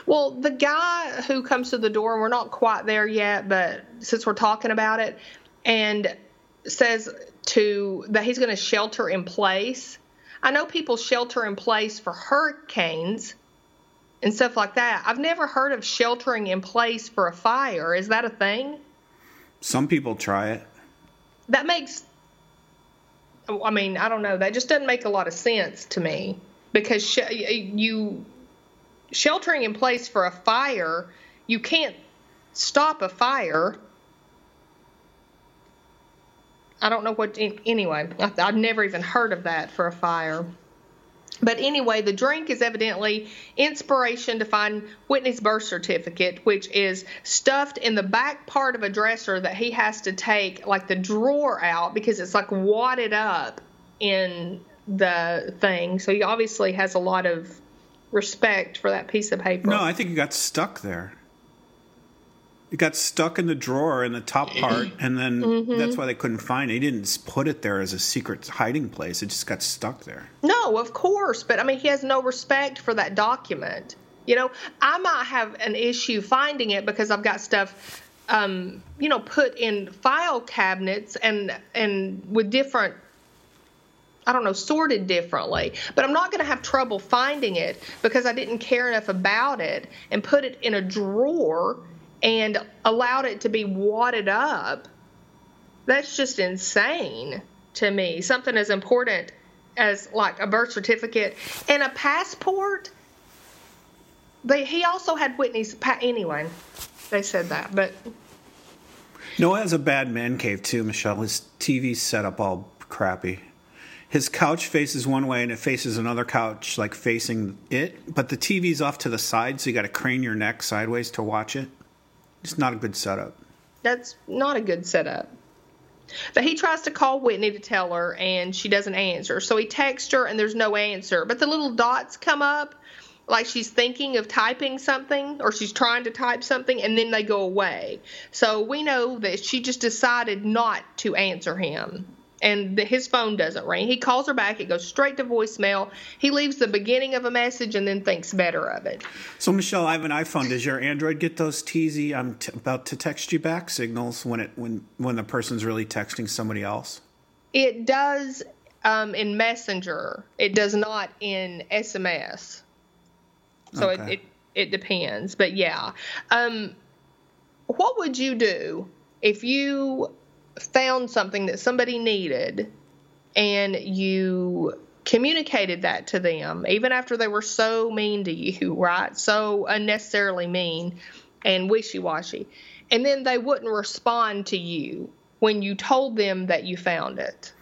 Well, the guy who comes to the door, we're not quite there yet, but since we're talking about it, and says to that he's going to shelter in place. I know people shelter in place for hurricanes and stuff like that. I've never heard of sheltering in place for a fire. Is that a thing? Some people try it. That makes I mean, I don't know. That just doesn't make a lot of sense to me because sh- you sheltering in place for a fire, you can't stop a fire. I don't know what. Anyway, I've never even heard of that for a fire. But anyway, the drink is evidently inspiration to find Whitney's birth certificate, which is stuffed in the back part of a dresser that he has to take like the drawer out because it's like wadded up in the thing. So he obviously has a lot of respect for that piece of paper. No, I think it got stuck there. It got stuck in the drawer in the top part, and then Mm-hmm. that's why they couldn't find it. He didn't put it there as a secret hiding place. It just got stuck there. No, of course, but I mean, he has no respect for that document. You know, I might have an issue finding it because I've got stuff, um, you know, put in file cabinets and and with different. I don't know, sorted differently. But I'm not going to have trouble finding it because I didn't care enough about it and put it in a drawer and allowed it to be wadded up. That's just insane to me. Something as important as like a birth certificate and a passport. They he also had Whitney's pa- anyway. They said that, but Noah has a bad man cave too, Michelle. His TV's set up all crappy. His couch faces one way and it faces another couch, like facing it, but the TV's off to the side, so you got to crane your neck sideways to watch it. It's not a good setup. that's not a good setup. But he tries to call Whitney to tell her, and she doesn't answer. So he texts her, and there's no answer. But the little dots come up, like she's thinking of typing something, or she's trying to type something, and then they go away. So we know that she just decided not to answer him. And that his phone doesn't ring. He calls her back. It goes straight to voicemail. He leaves the beginning of a message and then thinks better of it. So, Michelle, I have an iPhone. Does your Android get those teasy "I'm t- about to text you back" signals when it when when the person's really texting somebody else? It does um, in Messenger. It does not in SMS. So Okay. it, it it depends, but yeah. Um, what would you do if you found something that somebody needed and you communicated that to them, even after they were so mean to you, [laughs] right? So unnecessarily mean and wishy washy, and then they wouldn't respond to you when you told them that you found it.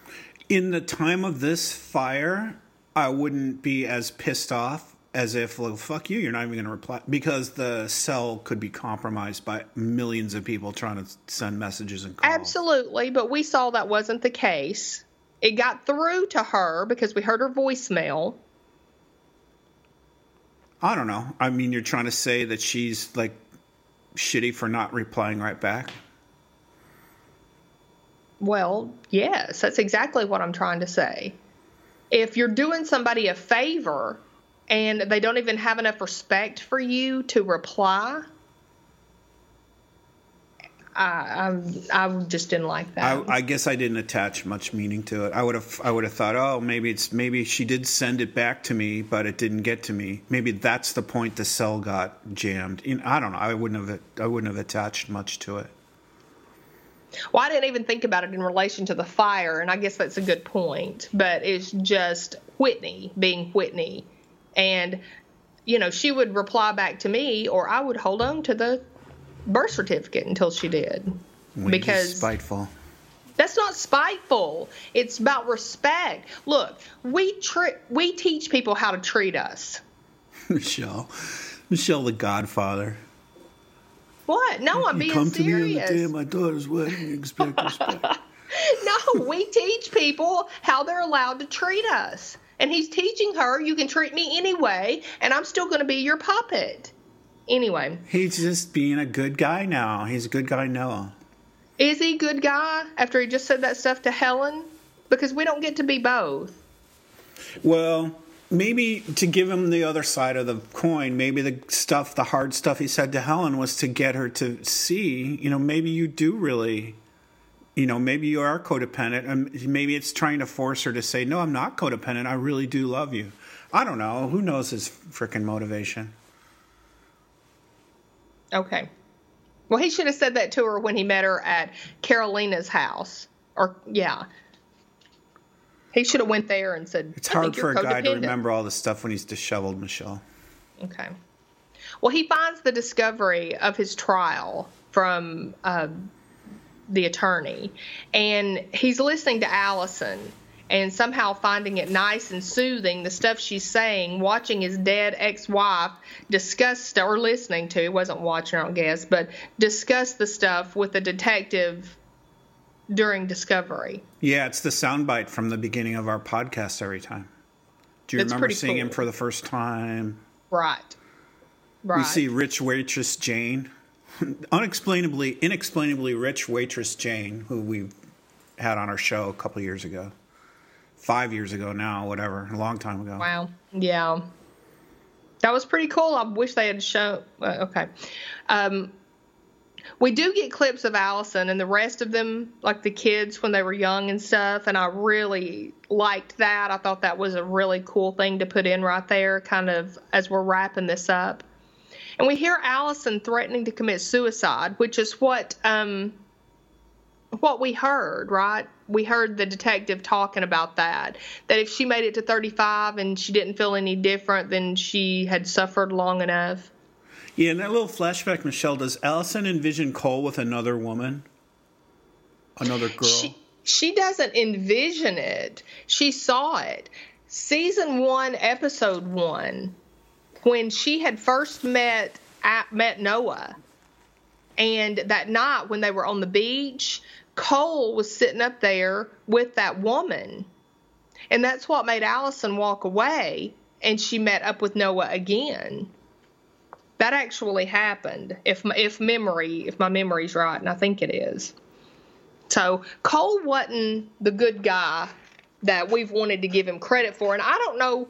In the time of this fire, I wouldn't be as pissed off as if, well, fuck you, you're not even going to reply. Because the cell could be compromised by millions of people trying to send messages and calls. Absolutely, but we saw that wasn't the case. It got through to her because we heard her voicemail. I don't know. I mean, you're trying to say that she's like shitty for not replying right back. Well, yes, that's exactly what I'm trying to say. If you're doing somebody a favor and they don't even have enough respect for you to reply, I, I, I just didn't like that. I, I guess I didn't attach much meaning to it. I would have I would have thought, oh, maybe it's maybe she did send it back to me, but it didn't get to me. Maybe that's the point the cell got jammed. I don't know. I wouldn't have I wouldn't have attached much to it. Well, I didn't even think about it in relation to the fire, and I guess that's a good point. But it's just Whitney being Whitney, and you know she would reply back to me, or I would hold on to the birth certificate until she did. When because spiteful. That's not spiteful. It's about respect. Look, we tre- we teach people how to treat us. [laughs] Michelle, Michelle, the Godfather. What? No, I'm you being come serious. to me on the day of my daughter's wedding and expect [laughs] respect. no, we teach people how they're allowed to treat us. And he's teaching her, you can treat me anyway, and I'm still going to be your puppet. Anyway, He's just being a good guy now. He's a good guy Noah. is he good guy after he just said that stuff to Helen? Because we don't get to be both. Well, maybe to give him the other side of the coin, maybe the stuff, the hard stuff he said to Helen was to get her to see, you know, maybe you do really, you know, maybe you are codependent, and maybe it's trying to force her to say, no, I'm not codependent. I really do love you. I don't know. Who knows his freaking motivation? Okay. Well, he should have said that to her when he met her at Carolina's house. Or yeah. He should have went there and said, It's "I hard for a guy to remember all this stuff when he's disheveled, Michelle. Okay. Well, he finds the discovery of his trial from uh, the attorney, and he's listening to Allison and somehow finding it nice and soothing the stuff she's saying, watching his dead ex-wife discuss or listening to, wasn't watching, I don't guess, but discuss the stuff with the detective during discovery. Yeah, it's the soundbite from the beginning of our podcast every time. Do you remember seeing him for the first time? Right. Right. We see rich waitress Jane, unexplainably, inexplainably rich waitress Jane, who we had on our show a couple years ago, five years ago now, whatever, a long time ago. Wow. Yeah. That was pretty cool. I wish they had shown. Uh, okay. Um, we do get clips of Allison and the rest of them, like the kids when they were young and stuff. And I really liked that. I thought that was a really cool thing to put in right there, kind of as we're wrapping this up. And we hear Allison threatening to commit suicide, which is what um, what we heard, right? We heard the detective talking about that. That if she made it to 35 and she didn't feel any different, then she had suffered long enough. Yeah, in that little flashback, Michelle, does Allison envision Cole with another woman? Another girl? She, she doesn't envision it. She saw it. Season one, episode one, when she had first met at, met Noah, and that night when they were on the beach, Cole was sitting up there with that woman, and that's what made Allison walk away. And she met up with Noah again. That actually happened, if my, if memory if my memory's right, and I think it is. So Cole wasn't the good guy that we've wanted to give him credit for, and I don't know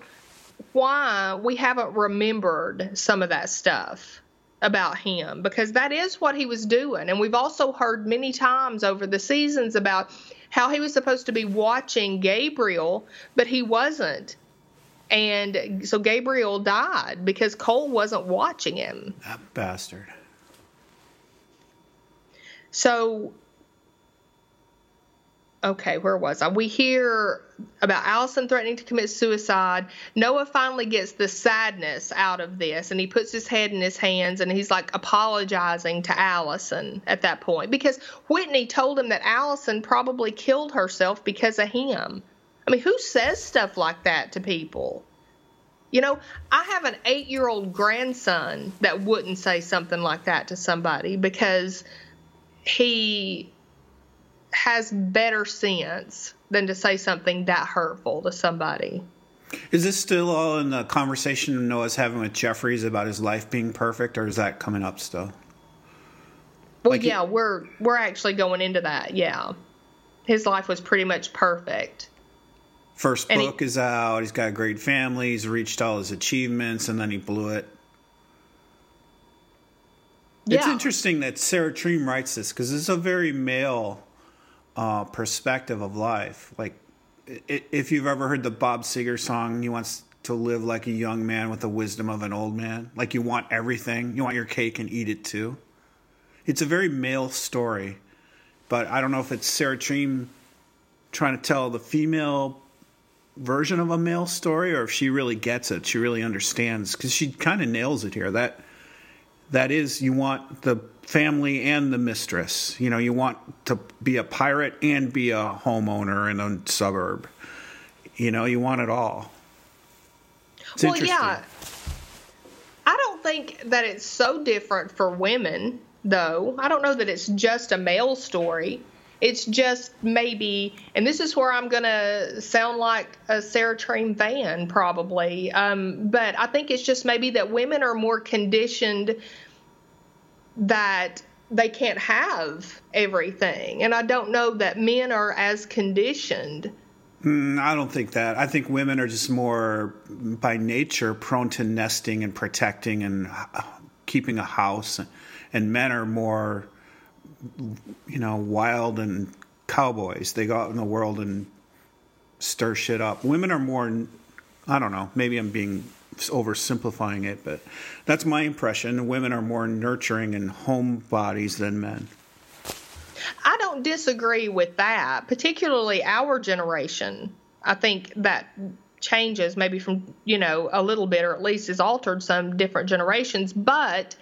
why we haven't remembered some of that stuff about him because that is what he was doing, and we've also heard many times over the seasons about how he was supposed to be watching Gabriel, but he wasn't. And so Gabriel died because Cole wasn't watching him. that bastard. So, okay, where was I? We hear about Allison threatening to commit suicide. Noah finally gets the sadness out of this and he puts his head in his hands and he's like apologizing to Allison at that point because Whitney told him that Allison probably killed herself because of him. I mean, who says stuff like that to people? You know, I have an eight year old grandson that wouldn't say something like that to somebody because he has better sense than to say something that hurtful to somebody. Is this still all in the conversation Noah's having with Jeffries about his life being perfect, or is that coming up still? Well, Like yeah, we're we're actually going into that. Yeah, his life was pretty much perfect. First And he- book is out. He's got a great family. He's reached all his achievements, and then he blew it. It's interesting that Sarah Treem writes this because it's a very male uh, perspective of life. Like, if you've ever heard the Bob Seger song, he wants to live like a young man with the wisdom of an old man. Like, you want everything, you want your cake and eat it too. It's a very male story, but I don't know if it's Sarah Treem trying to tell the female version of a male story or if she really gets it, she really understands because she kind of nails it here. That that is you want the family and the mistress you know you want to be a pirate and be a homeowner in a suburb you know you want it all it's well, yeah. I don't think that it's so different for women, though. I don't know that it's just a male story. It's just maybe, and this is where I'm going to sound like a Sarah Treem fan, probably. Um, but I think it's just maybe that women are more conditioned that they can't have everything. And I don't know that men are as conditioned. Mm, i don't think that i think women are just more by nature prone to nesting and protecting and uh, keeping a house and men are more you know wild and cowboys they go out in the world and stir shit up women are more i don't know maybe i'm being oversimplifying it but that's my impression women are more nurturing and home bodies than men I don't disagree with that, particularly our generation. I think that changes maybe from, you know, a little bit or at least is altered some different generations, but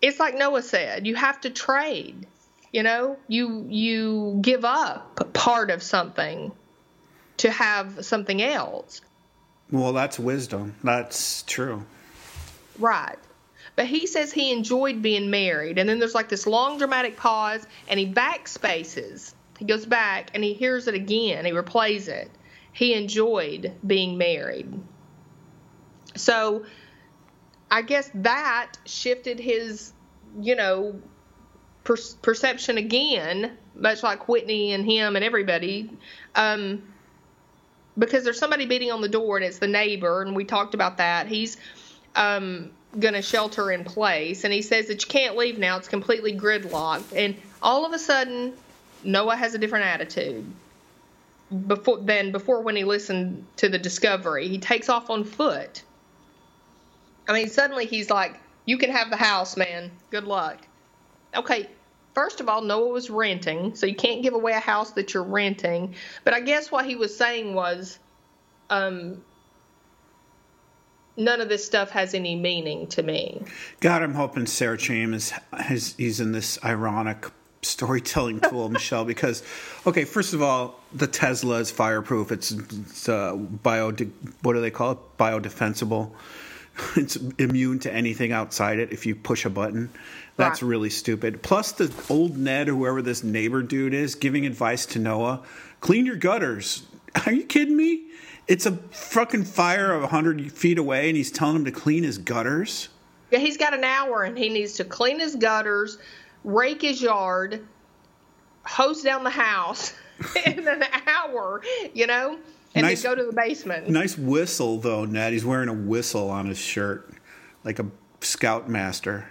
it's like Noah said, you have to trade. You know, you you give up part of something to have something else. Well that's wisdom that's true Right. But he says he enjoyed being married. And then there's like this long dramatic pause and he backspaces. He goes back and he hears it again. He replays it. He enjoyed being married. So I guess that shifted his, you know, per- perception again, much like Whitney and him and everybody. Um, because there's somebody beating on the door and it's the neighbor, and we talked about that. He's um, going to shelter in place, and he says that you can't leave now. It's completely gridlocked. And all of a sudden, Noah has a different attitude before than before when he listened to the discovery. He takes off on foot. I mean, suddenly he's like, "You can have the house, man. Good luck." Okay, first of all, Noah was renting, so you can't give away a house that you're renting. But I guess what he was saying was, um, none of this stuff has any meaning to me. God, I'm hoping Sarah Treem is, in this ironic storytelling [laughs] tool, Michelle. Because, okay, first of all, the Tesla is fireproof. It's, it's uh, bio. What do they call it? Biodefensible. [laughs] It's immune to anything outside it if you push a button. That's Right. really stupid. Plus, the old Ned, whoever this neighbor dude is, giving advice to Noah: clean your gutters. [laughs] Are you kidding me? It's a fucking fire of hundred feet away, and he's telling him to clean his gutters. Yeah, he's got an hour and he needs to clean his gutters, rake his yard, hose down the house [laughs] in an hour, you know, and Nice- then go to the basement. Nice whistle, though, Ned. He's wearing a whistle on his shirt, like a scoutmaster.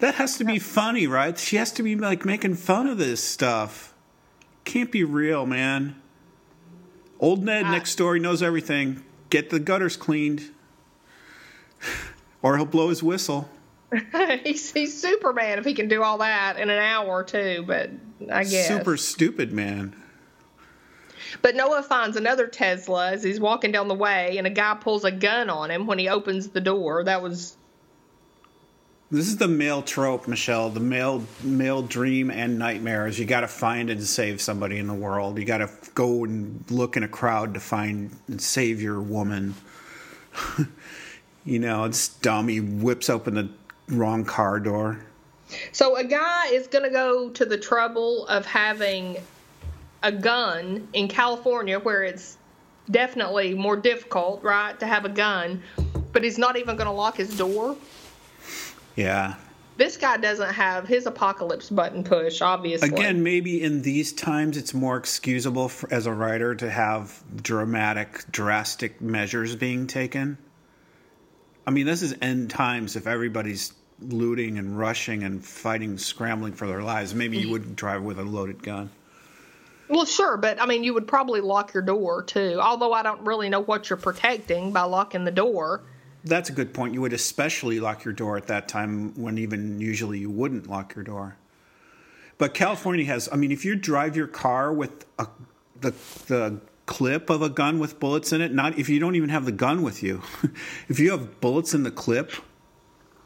That has to be funny, right? She has to be like making fun of this stuff. Can't be real, man. Old Ned uh, next door, he knows everything. Get the gutters cleaned, or he'll blow his whistle. [laughs] he's, he's Superman if he can do all that in an hour or two, but I guess. Super stupid, man. But Noah finds another Tesla as he's walking down the way, and a guy pulls a gun on him when he opens the door. That was This is the male trope, Michelle. The male male dream and nightmare is you got to find and save somebody in the world. You got to go and look in a crowd to find and save your woman. [laughs] you know, it's dumb. He whips open the wrong car door. So a guy is going to go to the trouble of having a gun in California where it's definitely more difficult, right, to have a gun, but he's not even going to lock his door. Yeah. This guy doesn't have his apocalypse button push, obviously. Again, maybe in these times it's more excusable for, as a writer to have dramatic, drastic measures being taken. I mean, this is end times. If everybody's looting and rushing and fighting, scrambling for their lives, maybe you mm-hmm. wouldn't drive with a loaded gun. Well, sure, but I mean, you would probably lock your door too. Although I don't really know what you're protecting by locking the door. That's a good point. You would especially lock your door at that time when even usually you wouldn't lock your door. But California has, I mean, if you drive your car with a, the, the clip of a gun with bullets in it, not if you don't even have the gun with you, [laughs] if you have bullets in the clip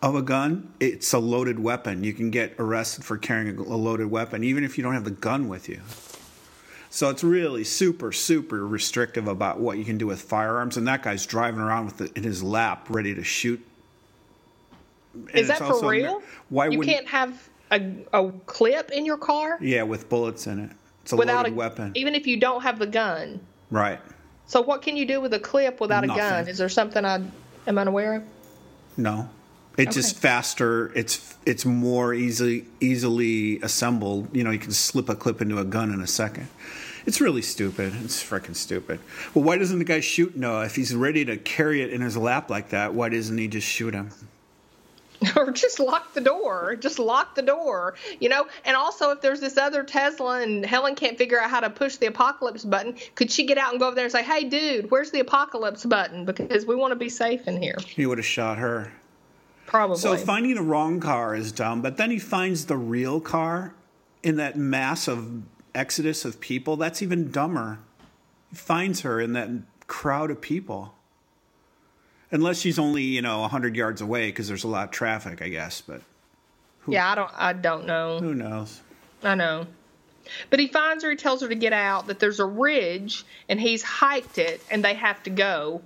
of a gun, it's a loaded weapon. You can get arrested for carrying a loaded weapon, even if you don't have the gun with you. So it's really super, super restrictive about what you can do with firearms. And that guy's driving around with it in his lap, ready to shoot. And Is that for real? Why you can't have a, a clip in your car Yeah, with bullets in it. It's a without loaded a weapon. even if you don't have the gun. right. So what can you do with a clip without a gun? Is there something I am unaware of? No. It's just faster. It's it's more easily easily assembled. You know, you can slip a clip into a gun in a second. It's really stupid. It's freaking stupid. Well, why doesn't the guy shoot Noah if he's ready to carry it in his lap like that? Why doesn't he just shoot him? [laughs] or just lock the door. Just lock the door. You know, and also if there's this other Tesla and Helen can't figure out how to push the apocalypse button, could she get out and go over there and say, "Hey, dude, where's the apocalypse button?" Because we want to be safe in here. He would have shot her. Probably. So finding the wrong car is dumb, but then he finds the real car in that mass of exodus of people. That's even dumber. He finds her in that crowd of people. Unless she's only, you know, 100 yards away because there's a lot of traffic, I guess, but yeah, I don't. I don't know. who knows? I know. But he finds her, he tells her to get out, that there's a ridge, and he's hiked it, and they have to go.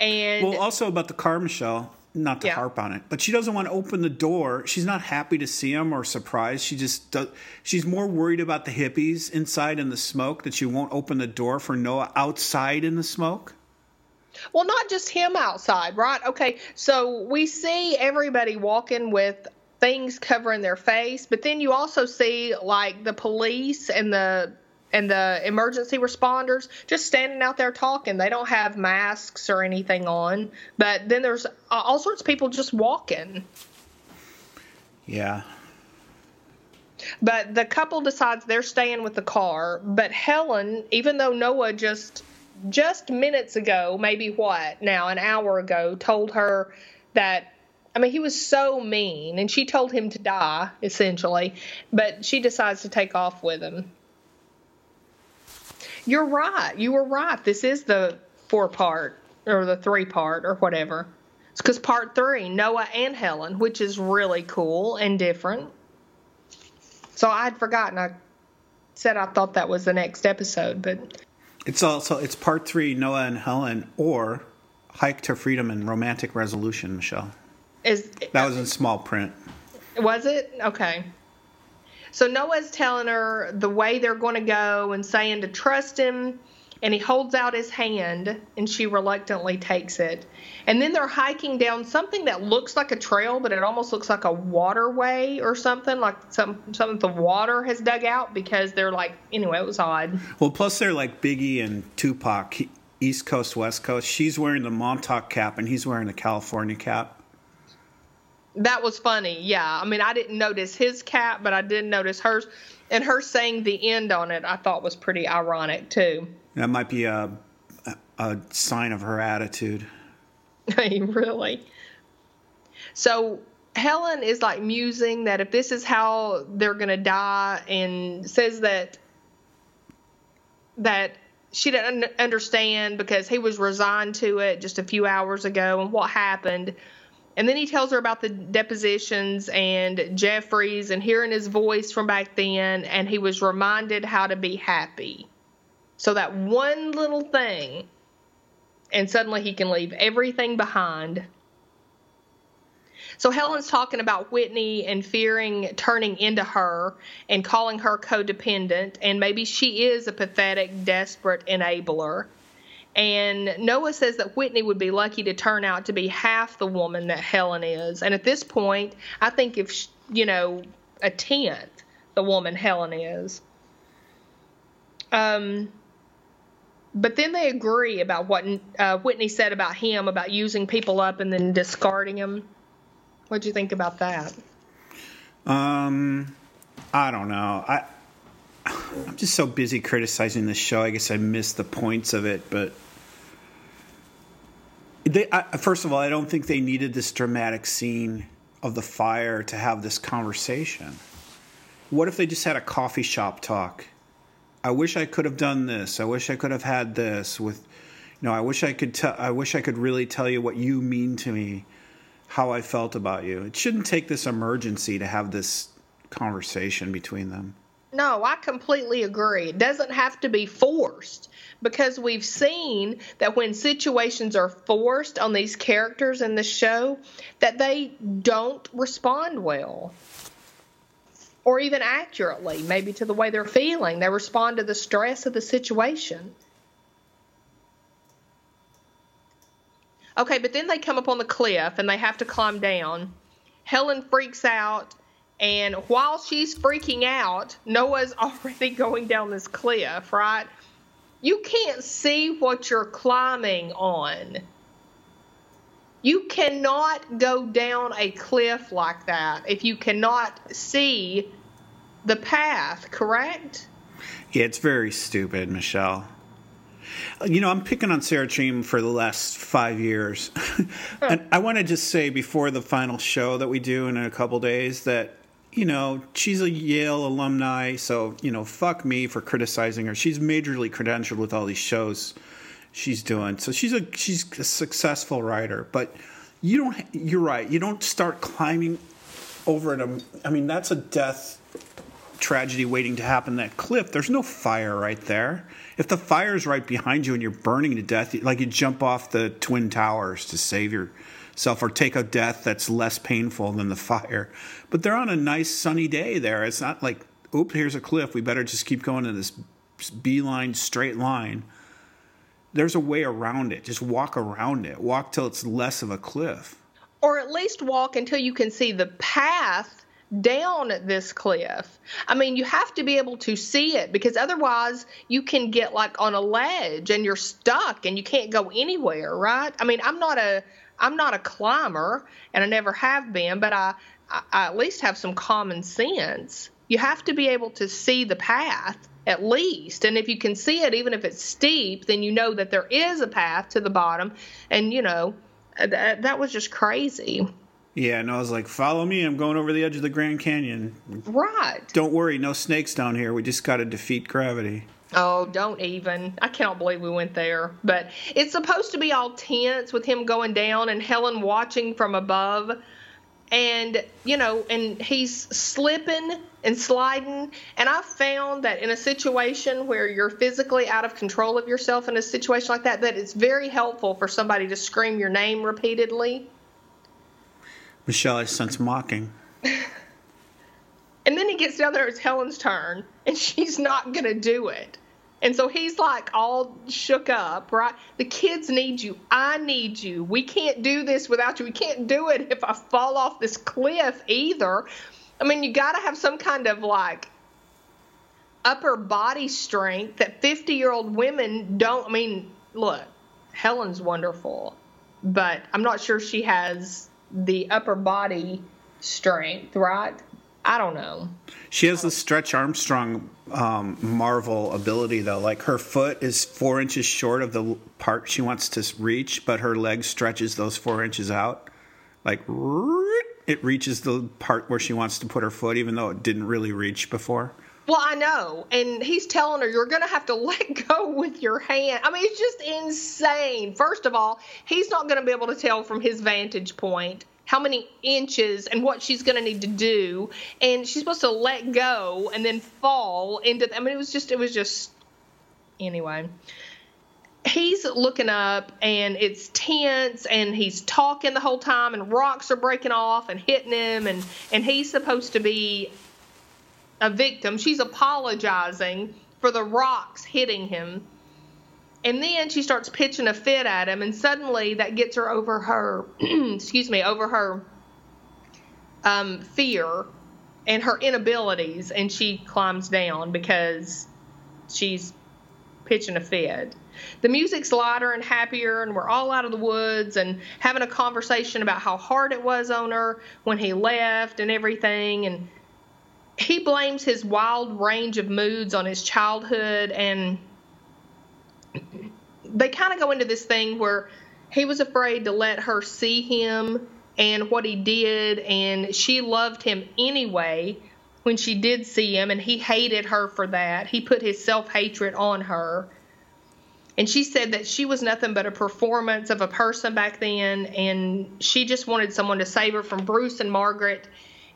And Well, also about the car, Michelle, not to Yeah. harp on it, but she doesn't want to open the door. She's not happy to see him or surprised. She just does, she's more worried about the hippies inside in the smoke that she won't open the door for Noah outside in the smoke. well, not just him outside, right? Okay, so we see everybody walking with things covering their face, but then you also see like the police and the and the emergency responders just standing out there talking. They don't have masks or anything on, but then there's uh, all sorts of people just walking. Yeah. But the couple decides they're staying with the car. But Helen, even though Noah just just minutes ago, maybe what now, an hour ago, told her that I mean he was so mean, and she told him to die essentially. But she decides to take off with him. You're right. You were right. This is the four part or the three part or whatever. It's because part three, Noah and Helen, which is really cool and different. So I'd forgotten. I said I thought that was the next episode, but It's also it's part three, Noah and Helen, or Hike to Freedom and Romantic Resolution, Michelle. is That was in small print. was it okay? So Noah's telling her the way they're going to go and saying to trust him, and he holds out his hand, and she reluctantly takes it. And then they're hiking down something that looks like a trail, but it almost looks like a waterway or something, like some something the water has dug out because they're like anyway, it was odd. Well, plus they're like Biggie and Tupac, East Coast, West Coast. She's wearing the Montauk cap, and he's wearing the California cap. That was funny. Yeah. I mean, I didn't notice his cap, but I did notice hers. And her saying the end on it, I thought was pretty ironic, too. That might be a a, a sign of her attitude. [laughs] really? So Helen is like musing that if this is how they're going to die, and says that that she didn't understand because he was resigned to it just a few hours ago and what happened. And then he tells her about the depositions and Jeffries and hearing his voice from back then, and he was reminded how to be happy. So that one little thing, and suddenly he can leave everything behind. So Helen's talking about Whitney and fearing turning into her and calling her codependent, and maybe she is a pathetic, desperate enabler. And Noah says that Whitney would be lucky to turn out to be half the woman that Helen is. And at this point, I think if, sh- you know, a tenth the woman Helen is. Um, but then they agree about what uh, Whitney said about him about using people up and then discarding them. What'd you think about that? Um, I don't know. I I'm just so busy criticizing the show. I guess I missed the points of it, but they, I, first of all, I don't think they needed this dramatic scene of the fire to have this conversation. What if they just had a coffee shop talk? I wish I could have done this. I wish I could have had this with you know, I wish I could tell I wish I could really tell you what you mean to me, how I felt about you. It shouldn't take this emergency to have this conversation between them. No, I completely agree. It doesn't have to be forced because we've seen that when situations are forced on these characters in the show that they don't respond well or even accurately, maybe to the way they're feeling. They respond to the stress of the situation. Okay, but then they come up on the cliff and they have to climb down. Helen freaks out and while she's freaking out, Noah's [laughs] already going down this cliff, right? You can't see what you're climbing on. You cannot go down a cliff like that if you cannot see the path, correct? Yeah, it's very stupid, Michelle. You know, I'm picking on Sarah Treem for the last five years. [laughs] and I want to just say before the final show that we do in a couple days that you know, she's a Yale alumni, so, you know, fuck me for criticizing her. She's majorly credentialed with all these shows she's doing. So she's a she's a successful writer, but you don't you're right. You don't start climbing over it. I mean, that's a death tragedy waiting to happen that cliff. There's no fire right there. If the fire's right behind you and you're burning to death, like you jump off the twin towers to save your self or take a death that's less painful than the fire. But they're on a nice sunny day there. It's not like, oop, here's a cliff. We better just keep going in this beeline straight line. There's a way around it. Just walk around it. Walk till it's less of a cliff. Or at least walk until you can see the path down this cliff. I mean, you have to be able to see it because otherwise you can get like on a ledge and you're stuck and you can't go anywhere, right? I mean, I'm not a I'm not a climber and I never have been, but I, I, I at least have some common sense. You have to be able to see the path at least. And if you can see it, even if it's steep, then you know that there is a path to the bottom. And, you know, uh, that, that was just crazy. Yeah, and I was like, follow me. I'm going over the edge of the Grand Canyon. Right. Don't worry, no snakes down here. We just got to defeat gravity. Oh, don't even. I cannot believe we went there. But it's supposed to be all tense with him going down and Helen watching from above. And, you know, and he's slipping and sliding. And I found that in a situation where you're physically out of control of yourself in a situation like that, that it's very helpful for somebody to scream your name repeatedly. Michelle, I sense mocking. [laughs] and then he gets down there, it's Helen's turn, and [laughs] she's not going to do it. And so he's like all shook up, right? The kids need you. I need you. We can't do this without you. We can't do it if I fall off this cliff either. I mean, you got to have some kind of like upper body strength that 50 year old women don't. I mean, look, Helen's wonderful, but I'm not sure she has the upper body strength, right? I don't know. She has the Stretch Armstrong um, Marvel ability, though. Like her foot is four inches short of the part she wants to reach, but her leg stretches those four inches out. Like it reaches the part where she wants to put her foot, even though it didn't really reach before. Well, I know. And he's telling her, you're going to have to [laughs] let go with your hand. I mean, it's just insane. First of all, he's not going to be able to tell from his vantage point how many inches and what she's going to need to do. And she's supposed to let go and then fall into i mean it was just it was just anyway. He's looking up and it's tense and he's talking the whole time and rocks are breaking off and hitting him and and he's supposed to be a victim. She's apologizing for the rocks hitting him and then she starts pitching a fit at him, and suddenly that gets her over her, [clears throat] excuse me, over her um, fear and her inabilities, and she climbs down because she's pitching a fit. the music's lighter and happier, and we're all out of the woods and having a conversation about how hard it was on her when he left and everything. And he blames his wild range of moods on his childhood, and they kind of go into this thing where he was afraid to let her see him and what he did, and she loved him anyway when she did see him, and he hated her for that. He put his self hatred on her. And she said that she was nothing but a performance of a person back then, and she just wanted someone to save her from Bruce and Margaret.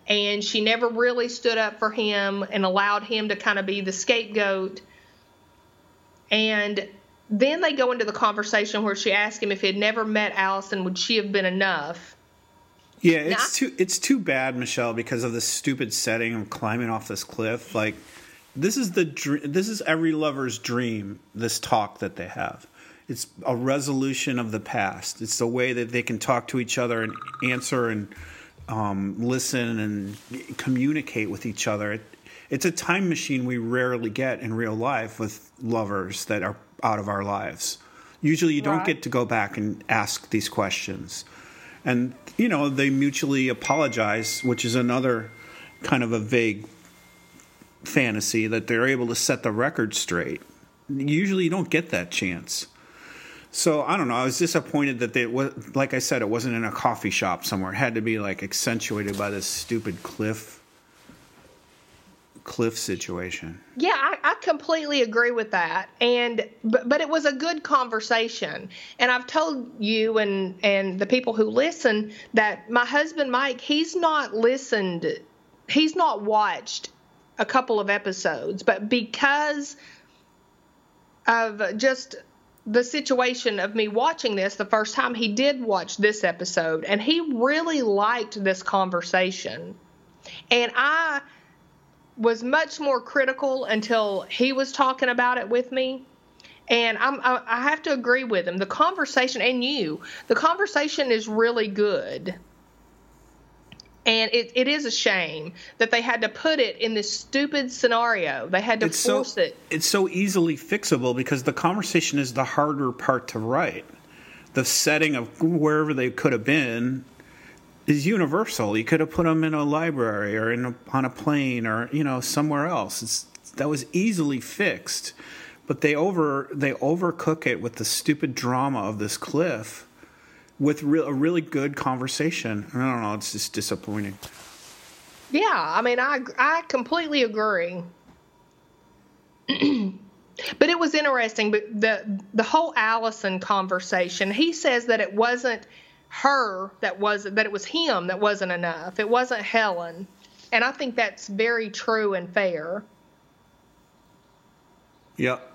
And she never really stood up for him and allowed him to kind of be the scapegoat. And then they go into the conversation where she asked him if he had never met Allison, would she have been enough? Yeah, it's too it's too bad, Michelle, because of the stupid setting of climbing off this cliff. Like this is the dr- this is every lover's dream. This talk that they have, it's a resolution of the past. It's the way that they can talk to each other and answer and um, listen and communicate with each other. It, it's a time machine we rarely get in real life with lovers that are out of our lives. Usually, you don't get to go back and ask these questions. And, you know, they mutually apologize, which is another kind of a vague fantasy that they're able to set the record straight. Usually, you don't get that chance. So I don't know. I was disappointed that they was like I said, it wasn't in a coffee shop somewhere. It had to be like accentuated by this stupid cliff cliff situation. Yeah, I, I completely agree with that. And but, but it was a good conversation. And I've told you and and the people who listen that my husband Mike, he's not listened, he's not watched a couple of episodes, but because of just the situation of me watching this the first time he did watch this episode and he really liked this conversation. And I was much more critical until he was talking about it with me. And I'm, I I have to agree with him. The conversation, and you, the conversation is really good. And it, it is a shame that they had to put it in this stupid scenario. They had to It's so force it. it's so easily fixable because the conversation is the harder part to write. The setting of wherever they could have been is universal. You could have put them in a library or in a, on a plane or you know somewhere else. It's, that was easily fixed, but they over they overcook it with the stupid drama of this cliff, with real, a really good conversation. I don't know. It's just disappointing. Yeah, I mean, I I completely agree. [clears throat] but it was interesting. But the the whole Allison conversation, he says that it wasn't her that was that it was him that wasn't enough. It wasn't Helen, and I think that's very true and fair. Yep.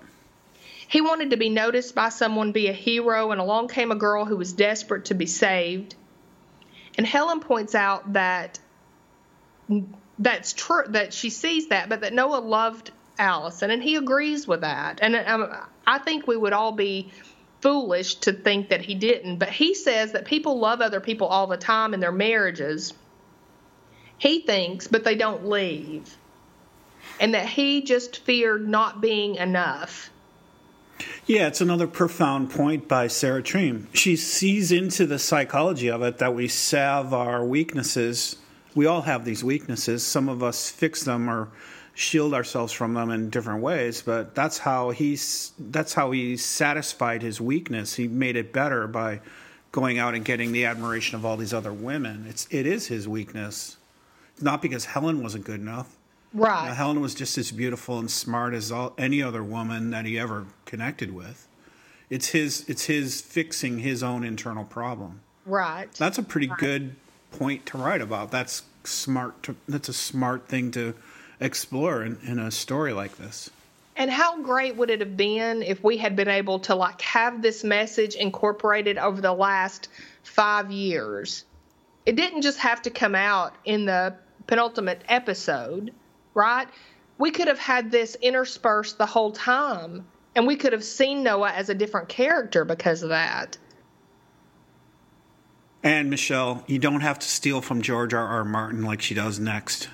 He wanted to be noticed by someone, be a hero, and along came a girl who was desperate to be saved. And Helen points out that that's true, that she sees that, but that Noah loved Allison, and he agrees with that. And um, I think we would all be foolish to think that he didn't. But he says that people love other people all the time in their marriages. He thinks, but they don't leave. And that he just feared not being enough. Yeah, it's another profound point by Sarah Treem. She sees into the psychology of it that we salve our weaknesses. We all have these weaknesses. Some of us fix them or shield ourselves from them in different ways, but that's how he's that's how he satisfied his weakness. He made it better by going out and getting the admiration of all these other women. It's it is his weakness. Not because Helen wasn't good enough. Right. Uh, Helen was just as beautiful and smart as all, any other woman that he ever connected with. It's his it's his fixing his own internal problem. Right. That's a pretty good point to write about. That's smart. To, that's a smart thing to explore in, in a story like this. And how great would it have been if we had been able to like have this message incorporated over the last five years? It didn't just have to come out in the penultimate episode, right? We could have had this interspersed the whole time, and we could have seen Noah as a different character because of that. And Michelle, you don't have to steal from George R. R. Martin like she does next.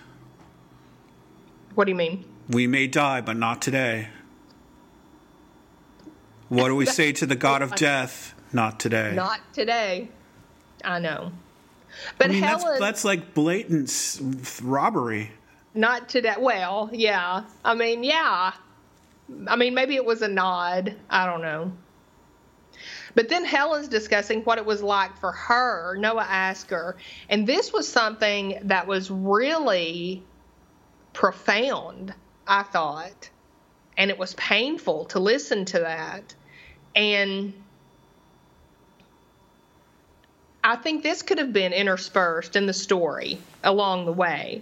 What do you mean? We may die, but not today. What do we say to the god of death? Not today. Not today. I know. But I mean, Helen, that's that's like blatant robbery. not today. Well, yeah. I mean, yeah. I mean, maybe it was a nod. I don't know. But then Helen's discussing what it was like for her. Noah asked her, and this was something that was really profound, I thought. And it was painful to listen to that. And I think this could have been interspersed in the story along the way.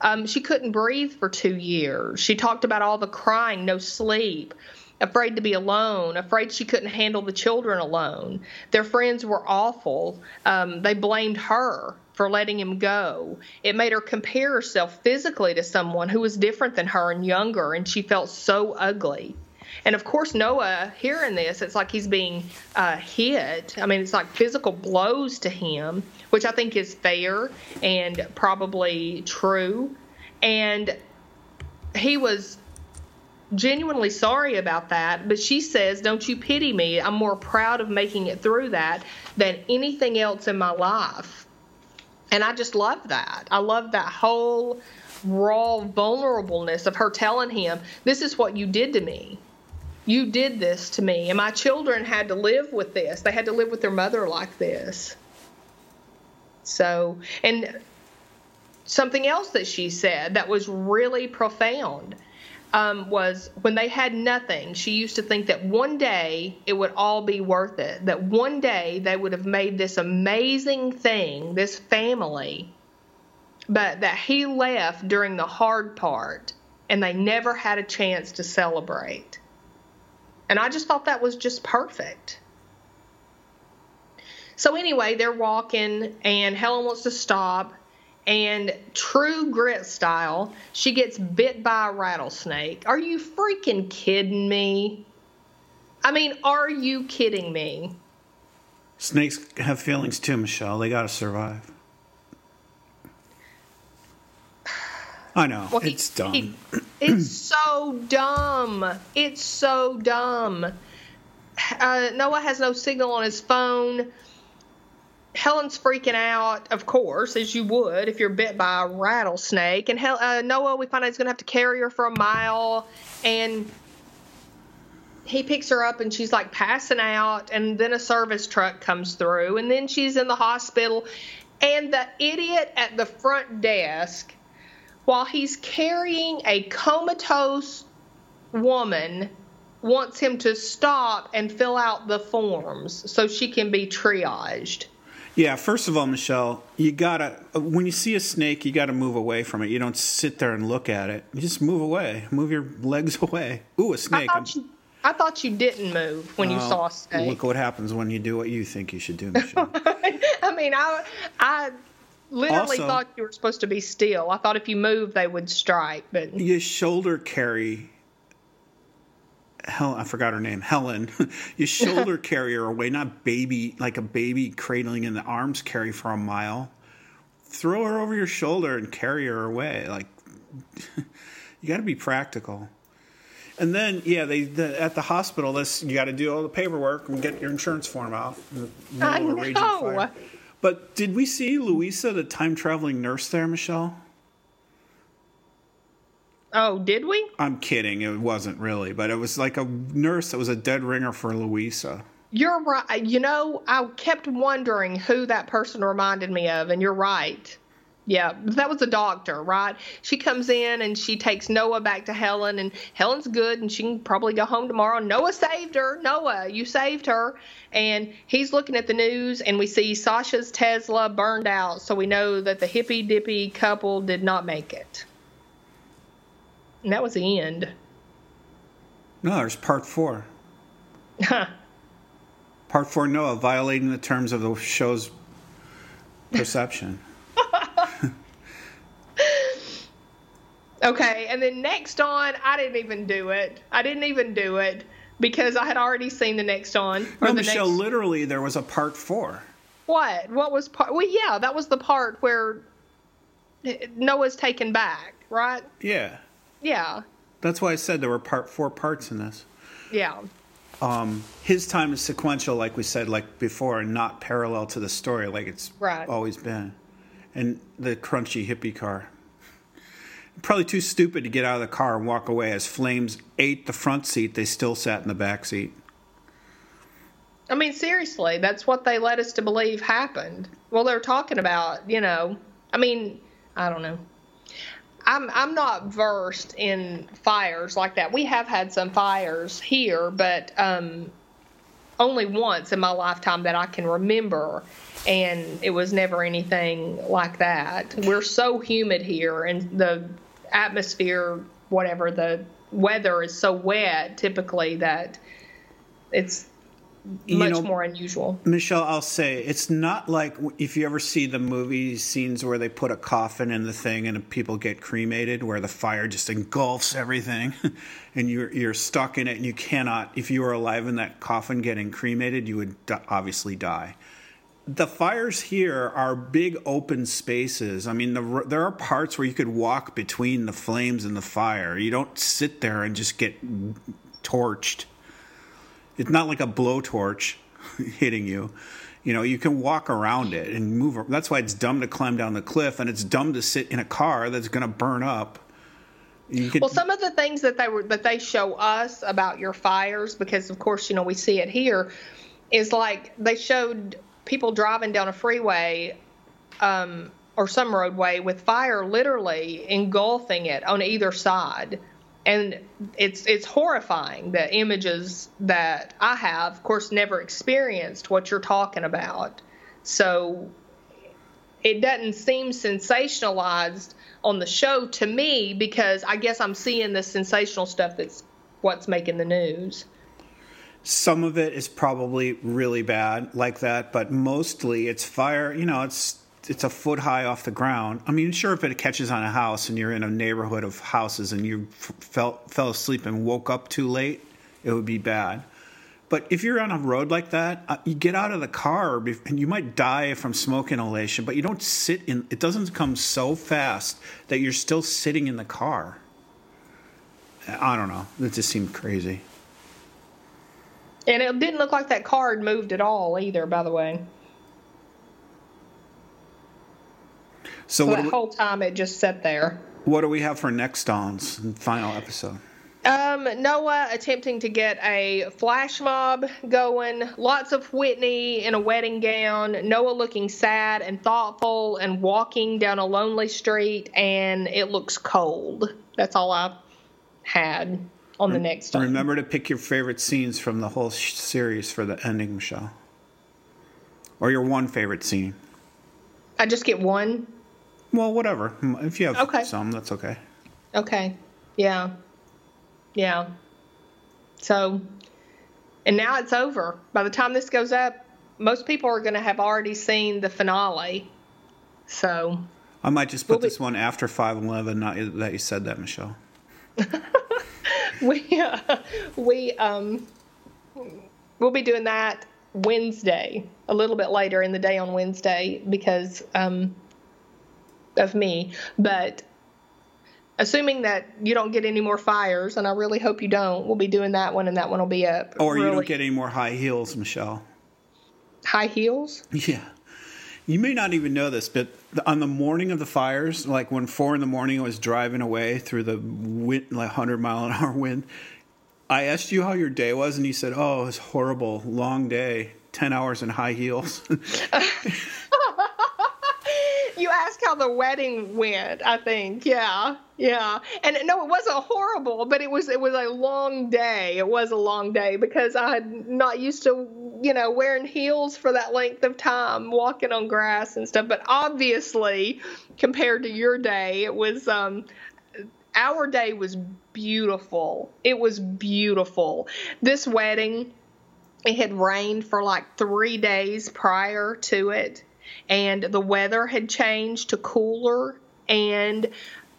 Um, she couldn't breathe for two years. She talked about all the crying, no sleep, afraid to be alone, afraid she couldn't handle the children alone. Their friends were awful. Um, they blamed her for letting him go. It made her compare herself physically to someone who was different than her and younger, and she felt so ugly. And of course, Noah, hearing this, it's like he's being uh, hit. I mean, it's like physical blows to him, which I think is fair and probably true. And he was genuinely sorry about that. But she says, Don't you pity me? I'm more proud of making it through that than anything else in my life. And I just love that. I love that whole raw vulnerableness of her telling him, This is what you did to me. You did this to me. And my children had to live with this. They had to live with their mother like this. So, and something else that she said that was really profound um, was when they had nothing, she used to think that one day it would all be worth it, that one day they would have made this amazing thing, this family, but that he left during the hard part and they never had a chance to celebrate. And I just thought that was just perfect. So, anyway, they're walking, and Helen wants to stop. And true grit style, she gets bit by a rattlesnake. Are you freaking kidding me? I mean, are you kidding me? Snakes have feelings too, Michelle. They got to survive. I know Well, he- it's dumb. he- it's [clears throat] so dumb. It's so dumb. Uh, Noah has no signal on his phone. Helen's freaking out, of course, as you would if you're bit by a rattlesnake. And Hel- uh, Noah, we find out he's going to have to carry her for a mile. And he picks her up and she's like passing out. And then a service truck comes through. And then she's in the hospital. And the idiot at the front desk while he's carrying a comatose woman wants him to stop and fill out the forms so she can be triaged. Yeah, first of all, Michelle, you gotta when you see a snake, you gotta move away from it. You don't sit there and look at it. You just move away. Move your legs [laughs] away. Ooh, a I snake. thought you, I thought you didn't move when you saw a snake. Look what happens when you do what you think you should do, [laughs] Michelle. I mean, I I literally Also- thought you were supposed to be still. I thought if you moved they would strike, but you shoulder carry Helen, I forgot her name. Helen, [laughs] you shoulder carry her away, not baby like a baby cradling in the arms carry for a mile. Throw her over your shoulder and carry her away. Like [laughs] you got to be practical. And then, yeah, they the, at the hospital. This you got to do all the paperwork and get your insurance form out. in I middle of a raging know. But did we see Louisa, the time traveling nurse, there, Michelle? Oh, did we? I'm kidding. It wasn't really, but it was like a nurse that was a dead ringer for Louisa. You're right. You know, I kept wondering who that person reminded me of, and you're right. Yeah, that was a doctor, right? She comes in and she takes Noah back to Helen, and Helen's good, and she can probably go home tomorrow. Noah saved her. Noah, you saved her. And he's looking at the news, and we see Sasha's Tesla burned out, so we know that the hippy dippy couple did not make it. And that was the end. No, there's part four. Part four, Noah violating the terms of the show's [laughs] perception. Okay, and then next on, I didn't even do it. I didn't even do it because I had already seen the next on. or no, the Michelle, next, literally, there was a part four. what? What was part? Well, yeah, that was the part where Noah's taken back, right? Yeah. Yeah, That's why I said there were part four parts in this. yeah. um, his time is sequential, like we said, like before, and not parallel to the story, like it's Right. always been. And the crunchy hippie car. Probably too stupid to get out of the car and walk away. As flames ate the front seat, they still sat in the back seat. I mean, seriously, that's what they led us to believe happened. Well, they're talking about, you know, I mean, I don't know. I'm I'm not versed in fires like that. We have had some fires here, but um, only once in my lifetime that I can remember, and it was never anything like that. We're so humid here, and the atmosphere, whatever the weather is so wet typically that it's You much know- more unusual. Michelle, I'll say it's not like if you ever see the movie scenes where they put a coffin in the thing and people get cremated, where the fire just engulfs everything, [laughs] and you're you're stuck in it, and you cannot. If you were alive in that coffin getting cremated, you would obviously die. The fires here are big open spaces. I mean, the, there are parts where you could walk between the flames and the fire. You don't sit there and just get torched it's not like a blowtorch [laughs] hitting you. You know, you can walk around it and move. That's why it's dumb to climb down the cliff, and it's dumb to sit in a car that's going to burn up. Could, Well, some of the things that they were that they show us about your fires, because of course you know we see it here, is like they showed people driving down a freeway, um, or some roadway with fire literally engulfing it on either side, and it's it's horrifying. The images that I have, of course, never experienced what you're talking about, so it doesn't seem sensationalized on the show to me because I guess I'm seeing the sensational stuff that's what's making the news. some of it is probably really bad like that, but mostly it's fire. You know, it's it's a foot high off the ground. I mean, sure, if it catches on a house and you're in a neighborhood of houses and you f- fell fell asleep and woke up too late, it would be bad. But if you're on a road like that, uh, you get out of the car and you might die from smoke inhalation, but you don't sit in. It doesn't come so fast that you're still sitting in the car. I don't know. It just seemed crazy. And it didn't look like that car had moved at all either, by the way. So So what that we, whole time it just sat there. what do we have for next on's final episode? Um, Noah attempting to get a flash mob going. Lots of Whitney in a wedding gown. Noah looking sad and thoughtful and walking down a lonely street, and it looks cold. That's all I had on the next. Remember to pick your favorite scenes from the whole sh- series for the ending, Michelle. Or your one favorite scene. I just get one. Well, whatever. If you have Okay. some, that's okay. Okay. Yeah. Yeah. So, and now it's over. By the time this goes up, most people are going to have already seen the finale. So, I might just put Well, we- this one after 511, not that you said that, Michelle. [laughs] we uh, we um we'll be doing that Wednesday, a little bit later in the day on Wednesday because um of me, but assuming that you don't get any more fires and I really hope you don't, we'll be doing that one and that one will be up. Or you really don't get any more high heels, Michelle. high heels. Yeah. You may not even know this, but on the morning of the fires, like when four in the morning I was driving away through the wind, like 100 mile an hour wind, I asked you how your day was, and you said, Oh, it was horrible. Long day. 10 hours in high heels. [laughs] [laughs] You asked how the wedding went, I think. Yeah. Yeah. And no, it wasn't horrible, but it was it was a long day. It was a long day because I had not used to, you know, wearing heels for that length of time, walking on grass and stuff. But obviously, compared to your day, it was um our day was beautiful. It was beautiful. This wedding it had rained for like three days prior to it and the weather had changed to cooler and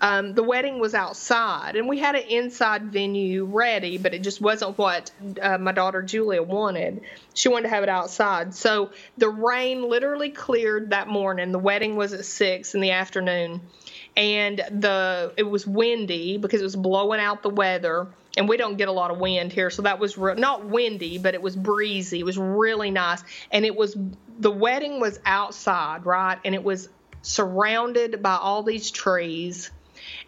um, the wedding was outside. And we had an inside venue ready but it just wasn't what uh, my daughter julia wanted. She wanted to have it outside. So the rain literally cleared that morning. The wedding was at six in the afternoon. And the it was windy because it was blowing out the weather and we don't get a lot of wind here, so that was re- not windy, but it was breezy. It was really nice, and it was the wedding was outside, right, and it was surrounded by all these trees,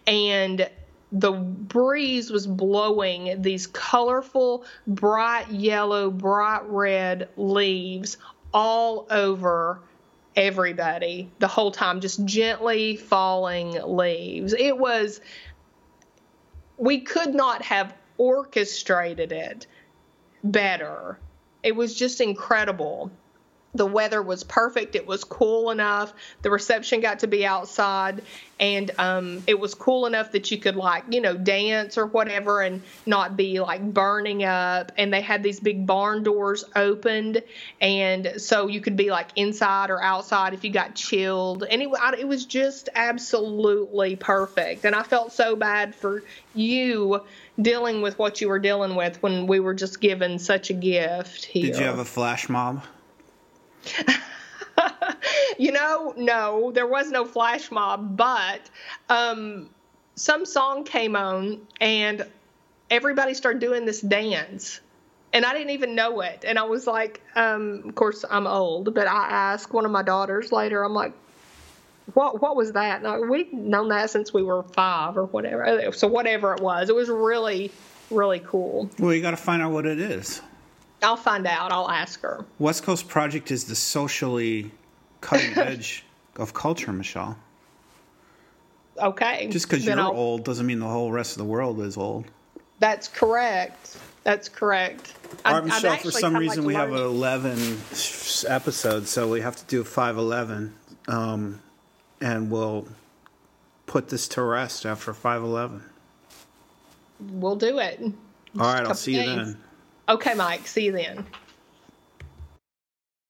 and the breeze was blowing these colorful, bright yellow, bright red leaves all over everybody the whole time, just gently falling leaves. It was, we could not have orchestrated it better. It was just incredible the weather was perfect. It was cool enough. The reception got to be outside, and um, it was cool enough that you could like you know dance or whatever and not be like burning up. And they had these big barn doors opened, and so you could be like inside or outside if you got chilled. And it, it was just absolutely perfect. And I felt so bad for you dealing with what you were dealing with when we were just given such a gift here. Did you have a flash mob? [laughs] you know, no, there was no flash mob, but um, some song came on and everybody started doing this dance. And I didn't even know it. And I was like, um, of course, I'm old, but I asked one of my daughters later, I'm like, what what was that? And we've known that since we were five or whatever. So whatever it was, it was really, really cool. Well, you got to find out what it is. I'll find out. I'll ask her. West Coast Project is the socially cutting [laughs] edge of culture, Michelle. Okay. Just because you're I'll... old doesn't mean the whole rest of the world is old. That's correct. That's correct. All right, Michelle, for some reason like we have 11 episodes, so we have to do 511. Um, and we'll put this to rest after 511. We'll do it. All right, I'll see you then. Okay, Mike. See you then.